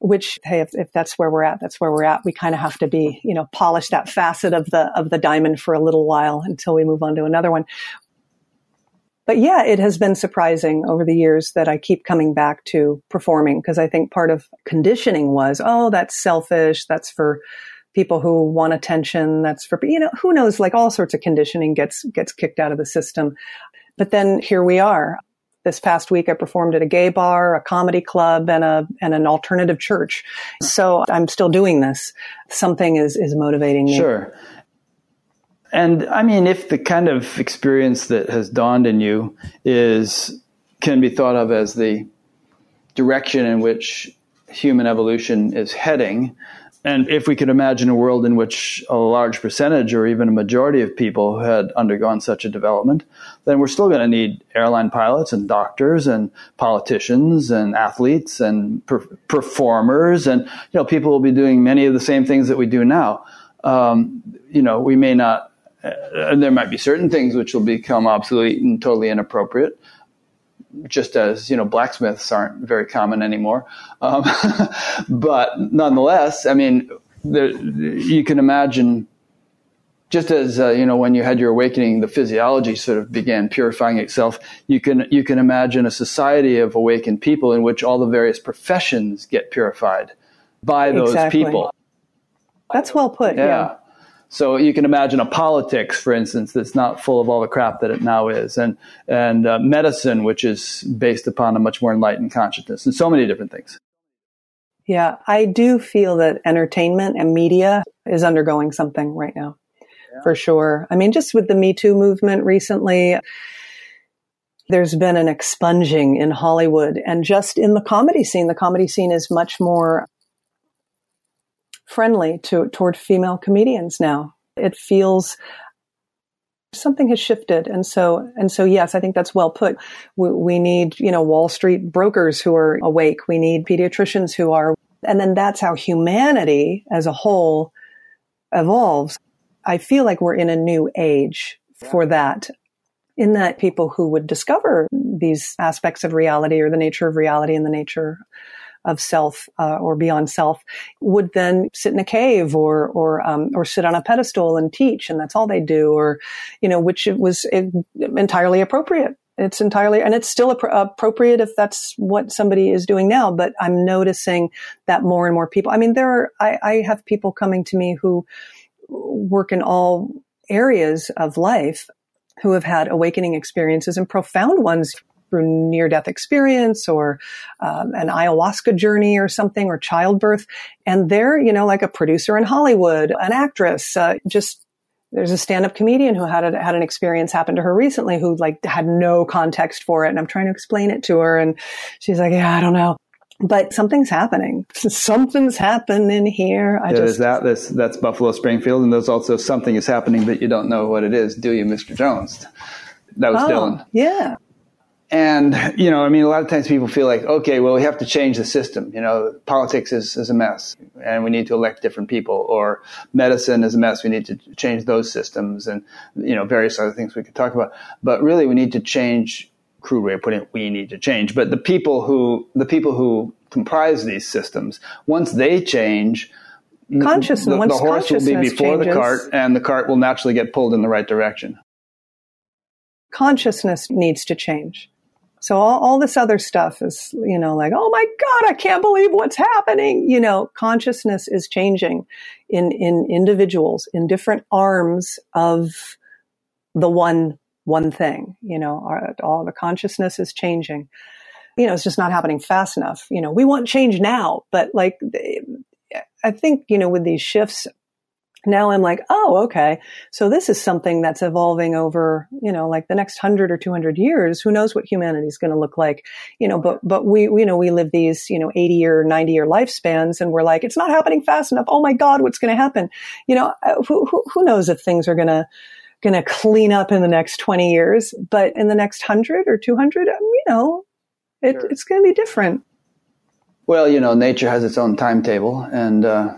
which hey if, if that's where we're at that's where we're at. We kind of have to be you know polish that facet of the of the diamond for a little while until we move on to another one. But yeah it has been surprising over the years that i keep coming back to performing because i think part of conditioning was oh that's selfish. That's for people who want attention. That's for you know who knows? Like all sorts of conditioning gets gets kicked out of the system. But then here we are this past week, I performed at a gay bar, a comedy club, and a and an alternative church. So I'm still doing this. Something is is motivating me. Sure. And I mean, if the kind of experience that has dawned in you is can be thought of as the direction in which human evolution is heading, and if we could imagine a world in which a large percentage or even a majority of people had undergone such a development, then we're still going to need airline pilots and doctors and politicians and athletes and per- performers. And, you know, people will be doing many of the same things that we do now. Um, you know, we may not, uh, there might be certain things which will become obsolete and totally inappropriate just as you know blacksmiths aren't very common anymore. Um, but nonetheless, I mean, there, you can imagine. Just as uh, you know, when you had your awakening, the physiology sort of began purifying itself. You can you can imagine a society of awakened people in which all the various professions get purified by those exactly. people. That's well put. yeah. yeah. So you can imagine a politics, for instance, that's not full of all the crap that it now is, and and uh, medicine, which is based upon a much more enlightened consciousness, and so many different things. Yeah, I do feel that entertainment and media is undergoing something right now, yeah. for sure. I mean, just with the Me Too movement recently, there's been an expunging in Hollywood and just in the comedy scene. The comedy scene is much more friendly to toward female comedians now. It feels something has shifted and so and so yes i think that's well put. We, we, need you know wall street brokers who are awake. We need pediatricians who are and then that's how humanity as a whole evolves. I feel like we're in a new age for that in that people who would discover these aspects of reality or the nature of reality and the nature of self uh, or beyond self would then sit in a cave or or um, or sit on a pedestal and teach, and that's all they do, or you know, which was entirely appropriate. It's entirely, and it's still appropriate if that's what somebody is doing now. But I'm noticing that more and more people. I mean, there are. I, I have people coming to me who work in all areas of life who have had awakening experiences and profound ones through near death experience or um, an ayahuasca journey or something or childbirth. And they're, you know, like a producer in Hollywood, an actress, uh, just there's a stand-up comedian who had a, had an experience happen to her recently who like had no context for it. And I'm trying to explain it to her and she's like yeah I don't know. But something's happening. Something's happening here. I yeah, just that that's that's Buffalo Springfield and there's also something is happening that you don't know what it is do you Mr. Jones? That was oh, Dylan. yeah and, you know, I mean, a lot of times people feel like, okay, well, we have to change the system. You know, politics is, is a mess and we need to elect different people or medicine is a mess. We need to change those systems and, you know, various other things we could talk about. But really we need to change, crude way of putting it, we need to change. But the people who, the people who comprise these systems, once they change, consciousness, the, the horse will be before changes. the cart and the cart will naturally get pulled in the right direction. Consciousness needs to change so all, all this other stuff is, you know, like, oh my God, I can't believe what's happening. You know, consciousness is changing in, in individuals in different arms of the one, one thing, you know, our, all the consciousness is changing. You know, it's just not happening fast enough. You know, we want change now, but like, I think, you know, with these shifts, now I'm like, oh, okay. So this is something that's evolving over, you know, like the next hundred or 200 years. Who knows what humanity is going to look like, you know, but, but we, you know, we live these, you know, 80 or 90 year lifespans and we're like, it's not happening fast enough. Oh my God, what's going to happen? You know, uh, who, who, who knows if things are going to, going to clean up in the next 20 years, but in the next 100 or 200, um, you know, it, sure. it's going to be different. Well, you know, nature has its own timetable and, uh,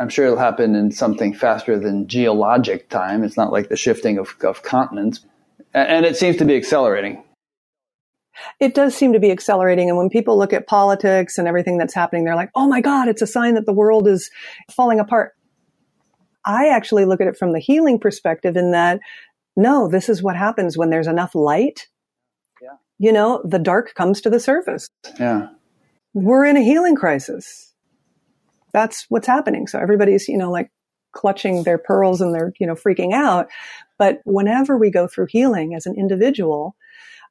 I'm sure it'll happen in something faster than geologic time. It's not like the shifting of, of continents. And it seems to be accelerating. It does seem to be accelerating. And when people look at politics and everything that's happening, they're like, oh my God, it's a sign that the world is falling apart. I actually look at it from the healing perspective in that, no, this is what happens when there's enough light. Yeah. You know, the dark comes to the surface. Yeah. We're in a healing crisis that's what's happening. So everybody's, you know, like clutching their pearls and they're, you know, freaking out. But whenever we go through healing as an individual,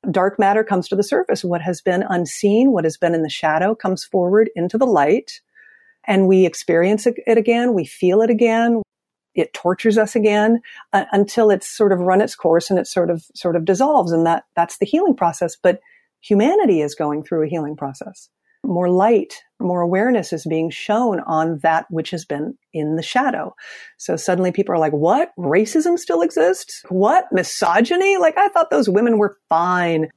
dark matter comes to the surface. What has been unseen, what has been in the shadow comes forward into the light and we experience it again. We feel it again. It tortures us again uh, until it's sort of run its course and it sort of, sort of dissolves. And that, that's the healing process. But humanity is going through a healing process more light, more awareness is being shown on that which has been in the shadow. So suddenly people are like, what? Racism still exists? What? Misogyny? Like I thought those women were fine.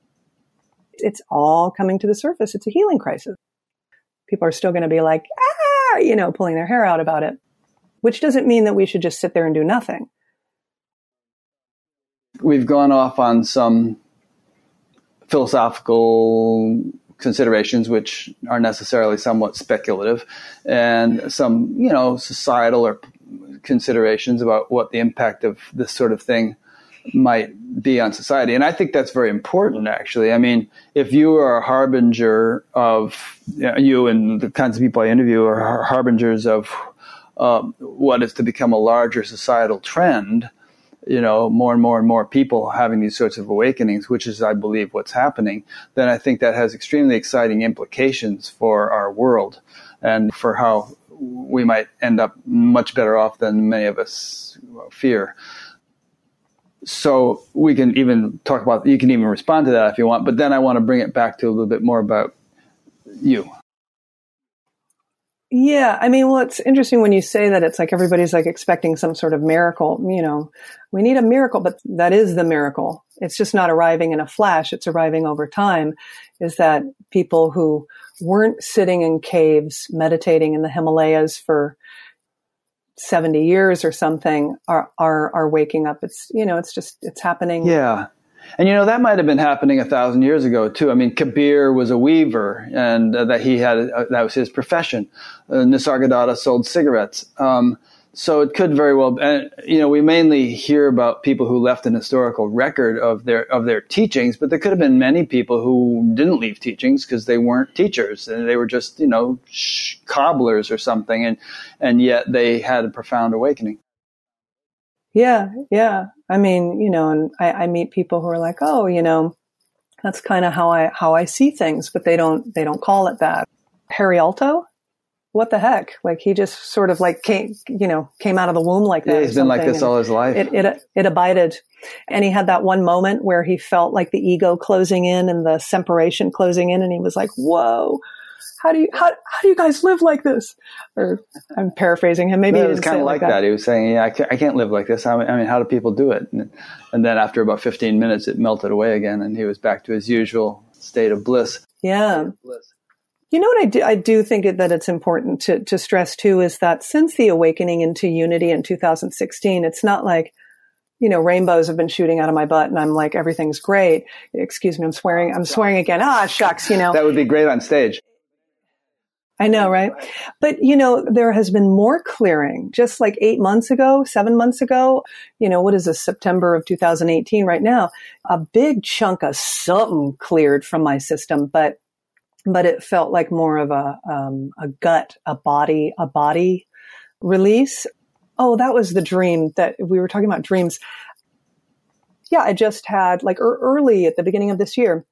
It's all coming to the surface. It's a healing crisis. People are still going to be like, ah, you know, pulling their hair out about it, which doesn't mean that we should just sit there and do nothing. We've gone off on some philosophical considerations which are necessarily somewhat speculative and some you know societal or considerations about what the impact of this sort of thing might be on society. And i think that's very important actually. I mean if you are a harbinger of you, know, you and the kinds of people i interview are harbingers of uh, what is to become a larger societal trend you know, more and more and more people having these sorts of awakenings, which is, I believe, what's happening, then I think that has extremely exciting implications for our world. and for how we might end up much better off than many of us fear. So we can even talk about, you can even respond to that if you want, but then I want to bring it back to a little bit more about you. Yeah, I mean, well, it's interesting when you say that it's like everybody's like expecting some sort of miracle. You know, we need a miracle, but that is the miracle. It's just not arriving in a flash. It's arriving over time. Is that people who weren't sitting in caves meditating in the Himalayas for 70 years or something are, are, are waking up. It's, you know, it's just, it's happening. Yeah. And you know that might have been happening a thousand years ago too. I mean, Kabir was a weaver, and uh, that he had uh, that was his profession. Uh, Nisargadatta sold cigarettes. Um, so it could very well, and you know, we mainly hear about people who left an historical record of their of their teachings, but there could have been many people who didn't leave teachings because they weren't teachers and they were just you know sh- cobblers or something, and and yet they had a profound awakening. Yeah, yeah. I mean, you know, and I, I meet people who are like, oh, you know, that's kind of how I how I see things, but they don't they don't call it that. Harri Alto, what the heck? Like he just sort of like came, you know, came out of the womb like that. Yeah, he's been like this all his life. It, it, it abided. And he had that one moment where he felt like the ego closing in and the separation closing in. And he was like, whoa, how do you how, how do you guys live like this? Or I'm paraphrasing him. Maybe no, it was kind of like, like that. that. He was saying, "Yeah, I can't, I can't live like this. I mean, how do people do it?" And, and, then after about 15 minutes, it melted away again, and he was back to his usual state of bliss. Yeah. Bliss. You know what I do? I do think that it's important to to stress too is that since the awakening into unity in 2016, it's not like you know, rainbows have been shooting out of my butt and I'm like, everything's great. Excuse me, I'm swearing. I'm swearing again. Ah, shucks, you know. That would be great on stage. I know, right? But, you know, there has been more clearing just like eight months ago, seven months ago. You know, what is this, September of 2018 right now? A big chunk of something cleared from my system, but, but it felt like more of a, um, a gut, a body, a body release. Oh, that was the dream that we were talking about dreams. Yeah, I just had like early at the beginning of this year.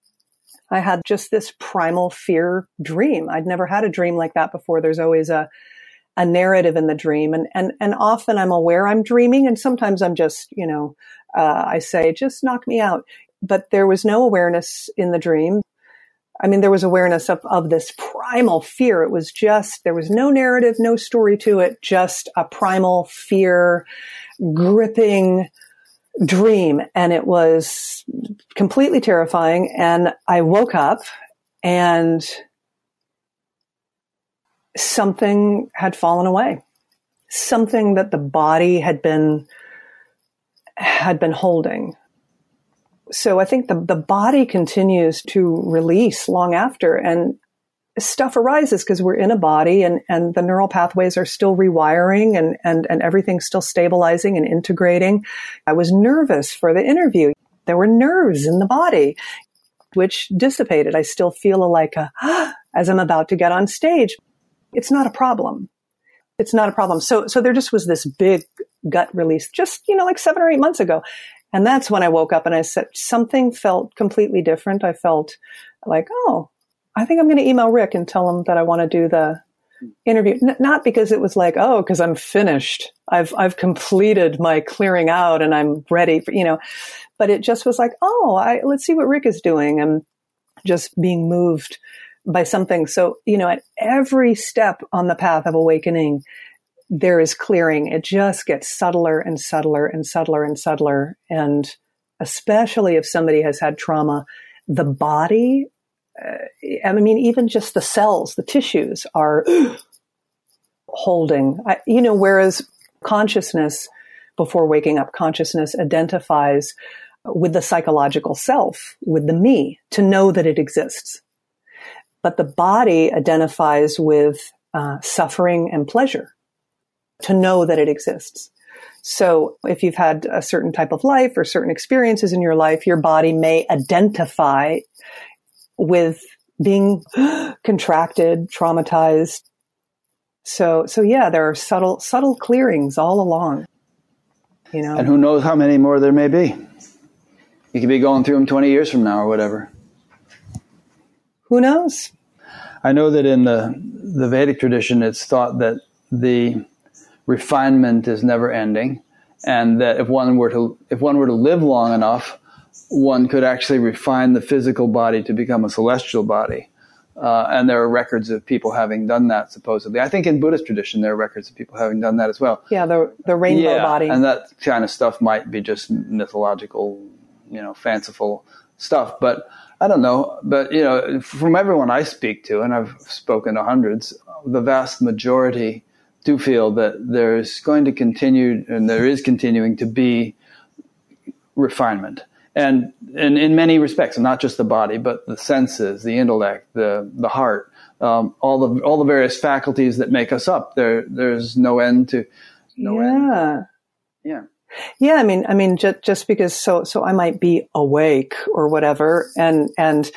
I had just this primal fear dream. I'd never had a dream like that before. There's always a, a narrative in the dream. And, and, and often I'm aware I'm dreaming and sometimes I'm just, you know, uh, I say, just knock me out. But there was no awareness in the dream. I mean, there was awareness of, of this primal fear. It was just, there was no narrative, no story to it, just a primal fear, gripping, dream and it was completely terrifying. And I woke up and something had fallen away. Something that the body had been, had been holding. So I think the, the body continues to release long after. And stuff arises because we're in a body and, and the neural pathways are still rewiring and, and, and everything's still stabilizing and integrating. I was nervous for the interview. There were nerves in the body, which dissipated. I still feel like a, as I'm about to get on stage. It's not a problem. It's not a problem. So, so there just was this big gut release just, you know, like seven or eight months ago. And that's when I woke up and I said something felt completely different. I felt like, oh, I think I'm going to email Rick and tell him that I want to do the interview. N- not because it was like, oh, because I'm finished. I've I've completed my clearing out and I'm ready for you know. But it just was like, oh, I, let's see what Rick is doing and just being moved by something. So you know, at every step on the path of awakening, there is clearing. It just gets subtler and subtler and subtler and subtler. And especially if somebody has had trauma, the body uh, I mean, even just the cells, the tissues are holding, I, you know, whereas consciousness before waking up, consciousness identifies with the psychological self, with the me, to know that it exists. But the body identifies with uh, suffering and pleasure, to know that it exists. So if you've had a certain type of life or certain experiences in your life, your body may identify with being contracted, traumatized. So, so yeah, there are subtle, subtle clearings all along. You know, and who knows how many more there may be. You could be going through them 20 years from now or whatever. Who knows? I know that in the the Vedic tradition, it's thought that the refinement is never ending, and that if one were to if one were to live long enough, one could actually refine the physical body to become a celestial body. Uh, and there are records of people having done that supposedly. I think in Buddhist tradition there are records of people having done that as well. Yeah, the the rainbow yeah, body. and that kind of stuff might be just mythological, you know, fanciful stuff. But I don't know. But you know, from everyone I speak to, and I've spoken to hundreds, the vast majority do feel that there's going to continue, and there is continuing to be refinement and, and in many respects, not just the body, but the senses, the intellect, the the heart, um, all the all the various faculties that make us up. There there's no end to no yeah. end. Yeah. Yeah, I mean, I mean, just just because so so I might be awake or whatever, and and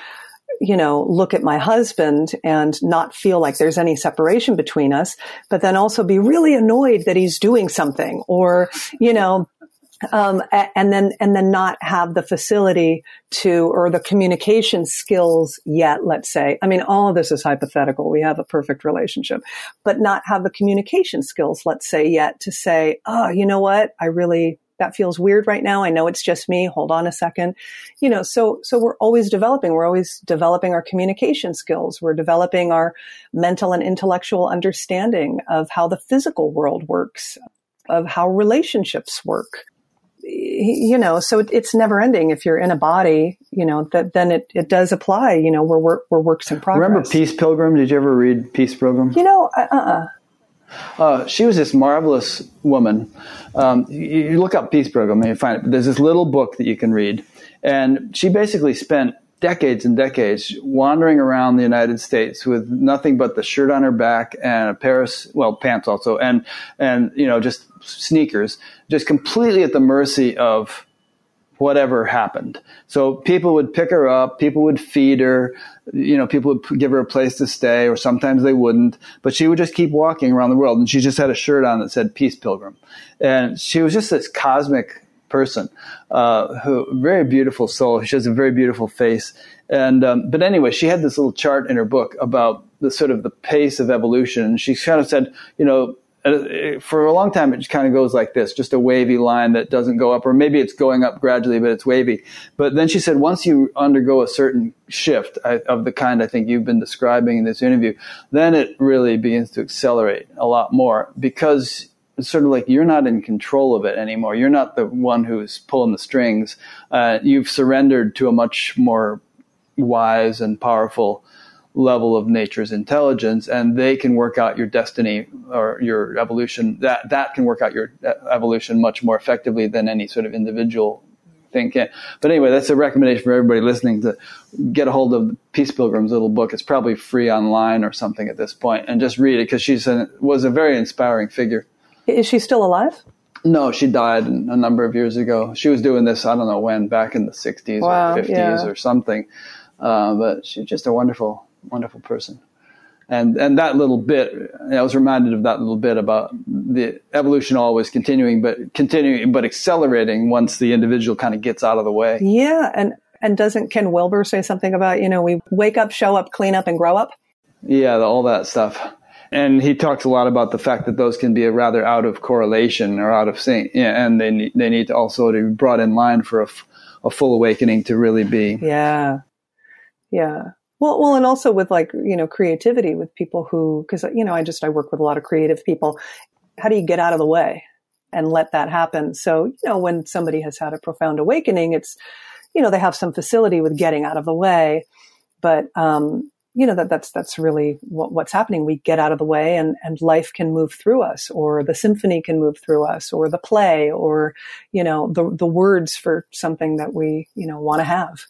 you know look at my husband and not feel like there's any separation between us, but then also be really annoyed that he's doing something, or you know um, and then and then not have the facility to or the communication skills yet let's say. I mean all of this is hypothetical. We have a perfect relationship. But not have the communication skills let's say yet to say oh you know what? I really that feels weird right now. I know it's just me. Hold on a second. You know so so we're always developing. We're always developing our communication skills. We're developing our mental and intellectual understanding of how the physical world works of how relationships work you know, so it's never ending. If you're in a body, you know, that then it, it does apply. You know, we're, we're, we're works in progress. Remember Peace Pilgrim? Did you ever read Peace Pilgrim? You know, uh, uh uh, she was this marvelous woman. Um, you, you, look up Peace Pilgrim and you find it. There's this little book that you can read, and she basically spent decades and decades wandering around the United States with nothing but the shirt on her back and a pair of well pants also and and you know just sneakers, just completely at the mercy of whatever happened. So people would pick her up, people would feed her, you know, people would give her a place to stay, or sometimes they wouldn't. But she would just keep walking around the world, and she just had a shirt on that said "Peace Pilgrim," and she was just this cosmic person, uh, who very beautiful soul. She has a very beautiful face, and um, but anyway, she had this little chart in her book about the sort of the pace of evolution. And she kind of said, you know, uh, for a long time, it just kind of goes like this, just a wavy line that doesn't go up, or maybe it's going up gradually, but it's wavy. But then she said, once you undergo a certain shift of the kind I think you've been describing in this interview, then it really begins to accelerate a lot more because it's sort of like you're not in control of it anymore. You're not the one who's pulling the strings. Uh, you've surrendered to a much more wise and powerful level of nature's intelligence and they can work out your destiny or your evolution that that can work out your evolution much more effectively than any sort of individual thing can but anyway that's a recommendation for everybody listening to get a hold of peace pilgrim's little book it's probably free online or something at this point and just read it because she was a very inspiring figure is she still alive no, she died a number of years ago. She was doing this, I don't know when, back in the 60s wow, or 50s yeah. or something. Uh, but she's just a wonderful, wonderful person. And and that little bit, I was reminded of that little bit about the evolution always continuing, but continuing, but accelerating once the individual kind of gets out of the way. Yeah, and and doesn't Ken Wilber say something about you know we wake up, show up, clean up, and grow up? Yeah, all that stuff. And he talks a lot about the fact that those can be rather out of correlation or out of sync, yeah, and they need, they need to also to be brought in line for a, a full awakening to really be. Yeah, yeah. Well, well, and also with like, you know, creativity with people who, cause, you know, I just, I work with a lot of creative people. How do you get out of the way and let that happen? So, you know, when somebody has had a profound awakening, it's, you know, they have some facility with getting out of the way, but, um, you know, that that's, that's really what, what's happening. We get out of the way and, and life can move through us or the symphony can move through us or the play or, you know, the, the words for something that we, you know, want to have.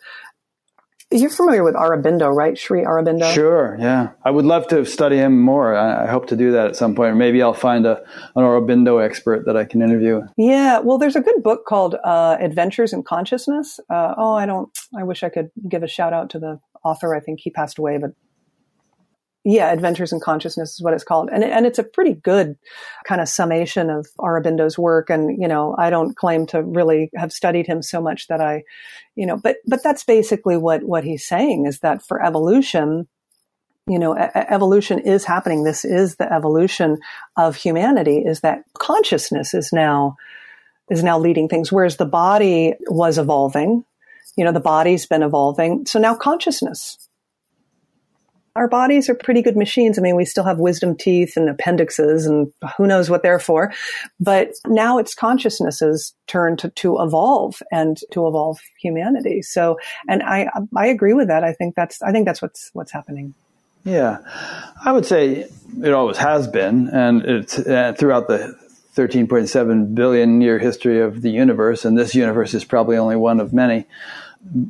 You're familiar with Aurobindo, right? Sri Aurobindo? Sure, yeah. I would love to study him more. I, hope to do that at some point. Or maybe I'll find a, an Aurobindo expert that I can interview. Yeah, well, there's a good book called uh, Adventures in Consciousness. Uh, oh, I don't, I wish I could give a shout out to the author. I think he passed away, but yeah, Adventures in Consciousness is what it's called. And, and it's a pretty good kind of summation of Aurobindo's work. And, you know, I don't claim to really have studied him so much that I, you know, but, but that's basically what, what he's saying is that for evolution, you know, evolution is happening. This is the evolution of humanity is that consciousness is now, is now leading things. Whereas the body was evolving, you know, the body's been evolving. So now consciousness our bodies are pretty good machines. I mean, we still have wisdom teeth and appendixes and who knows what they're for. But now it's consciousness's turn to, to evolve and to evolve humanity. So, and I, I agree with that. I think that's, I think that's what's, what's happening. Yeah. I would say it always has been. And it's uh, throughout the 13.7 billion year history of the universe. And this universe is probably only one of many.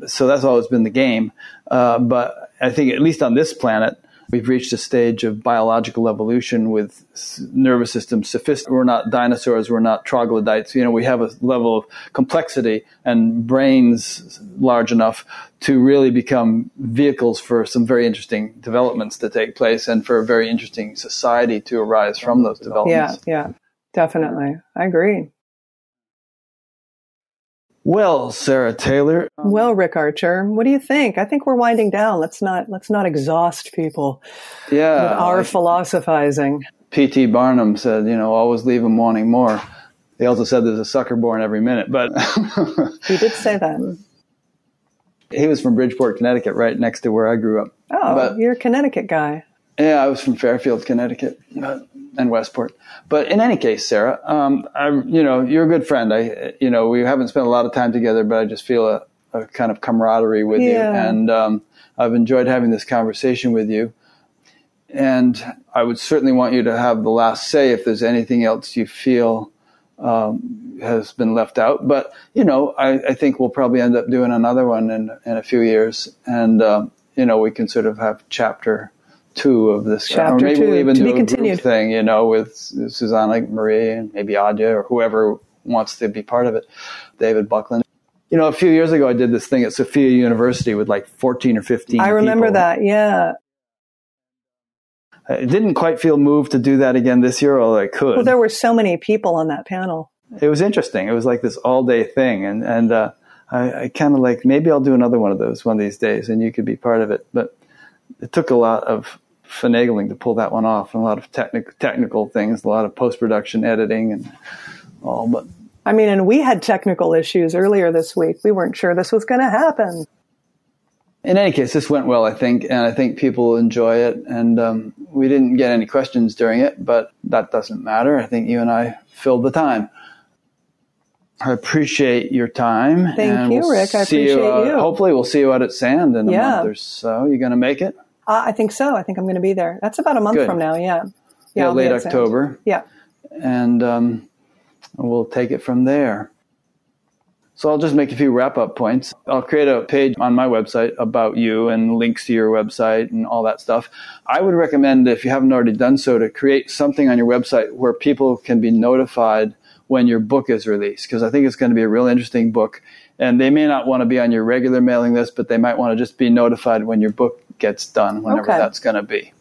So that's always been the game. Uh, but I think at least on this planet, we've reached a stage of biological evolution with nervous systems sophisticated. We're not dinosaurs. We're not troglodytes. You know, we have a level of complexity and brains large enough to really become vehicles for some very interesting developments to take place and for a very interesting society to arise from those developments. Yeah, yeah, definitely. I agree. Well, Sarah Taylor. Um, well, Rick Archer, what do you think? I think we're winding down. Let's not let's not exhaust people. Yeah, with our philosophizing. P.T. Barnum said, you know, always leave them wanting more. He also said there's a sucker born every minute, but he did say that. He was from Bridgeport, Connecticut, right next to where I grew up. Oh, but, you're a Connecticut guy. Yeah, I was from Fairfield, Connecticut, and Westport. But in any case, Sarah, um, I, you know, you're a good friend. I, you know, we haven't spent a lot of time together, but I just feel a, a kind of camaraderie with yeah. you, and um, I've enjoyed having this conversation with you. And I would certainly want you to have the last say if there's anything else you feel um, has been left out. But you know, I, I, think we'll probably end up doing another one in in a few years, and um, you know, we can sort of have chapter two of this, Chapter or maybe two, we'll even do be a continued. group thing, you know, with Susanne Marie and maybe Adya or whoever wants to be part of it, David Buckland. You know, a few years ago, I did this thing at Sophia University with like 14 or 15 I remember people. that, yeah. I didn't quite feel moved to do that again this year, although I could. Well, there were so many people on that panel. It was interesting. It was like this all day thing. And, and uh, I, I kind of like, maybe I'll do another one of those one of these days and you could be part of it. But it took a lot of finagling to pull that one off, and a lot of technical technical things, a lot of post production editing, and all. But I mean, and we had technical issues earlier this week. We weren't sure this was going to happen. In any case, this went well, I think, and I think people enjoy it. And um, we didn't get any questions during it, but that doesn't matter. I think you and I filled the time. I appreciate your time. Thank you, we'll Rick. I appreciate you, uh, you. Hopefully, we'll see you out at Sand in a Yeah. month or so. You going to make it? Uh, I think so. I think I'm going to be there. That's about a month Good. from now. Yeah. Yeah, be late. October. Yeah. and um, we'll take it from there. So I'll just make a few wrap up points. I'll create a page on my website about you and links to your website and all that stuff. I would recommend, if you haven't already done so, to create something on your website where people can be notified when your book is released, because I think it's going to be a real interesting book. And they may not want to be on your regular mailing list, but they might want to just be notified when your book gets done, whenever Okay. that's going to be.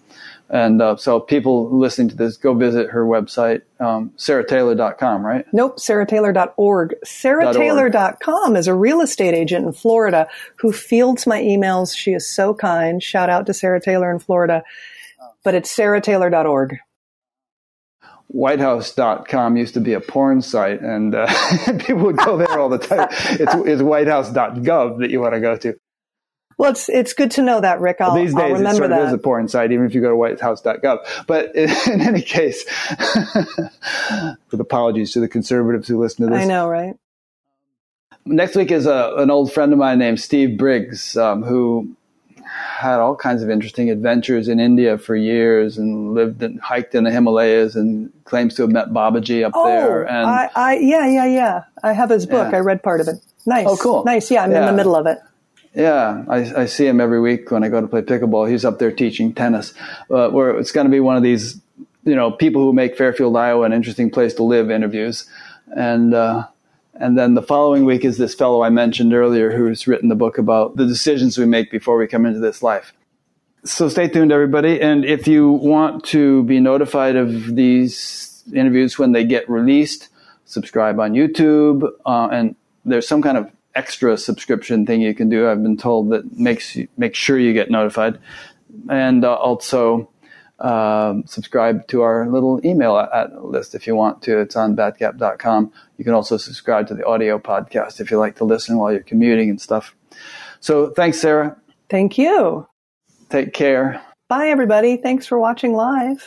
And uh, so people listening to this, go visit her website, um, sarahtaylor.com, right? Nope, sarahtaylor.org. Sarahtaylor.com is a real estate agent in Florida who fields my emails. She is so kind. Shout out to Sarah Taylor in Florida. But it's sarahtaylor.org. Whitehouse.com used to be a porn site, and uh, people would go there all the time. It's, it's whitehouse.gov that you want to go to. Well, it's it's good to know that, Rick. I'll, These I'll days, it remember sort of is a that. porn site, even if you go to whitehouse.gov. But in, in any case, with apologies to the conservatives who listen to this. I know, right? Next week is a, an old friend of mine named Steve Briggs, um, who had all kinds of interesting adventures in India for years and lived and hiked in the Himalayas and claims to have met Babaji up Oh, there. And I, I, yeah, yeah, yeah. I have his book. Yeah. I read part of it. Nice. Oh, cool. Nice. Yeah, I'm in the middle of it. Yeah, I, I see him every week when I go to play pickleball. He's up there teaching tennis, uh, where it's going to be one of these, you know, people who make Fairfield, Iowa, an interesting place to live interviews, and uh, and then the following week is this fellow I mentioned earlier who's written the book about the decisions we make before we come into this life. So stay tuned, everybody, and if you want to be notified of these interviews when they get released, subscribe on YouTube, uh, and there's some kind of extra subscription thing you can do. I've been told that makes you, make sure you get notified. and uh, also um, subscribe to our little email at, list if you want to. It's on batgap.com. You can also subscribe to the audio podcast if you like to listen while you're commuting and stuff. So thanks, Sarah. Thank you. Take care. Bye, everybody. Thanks for watching live.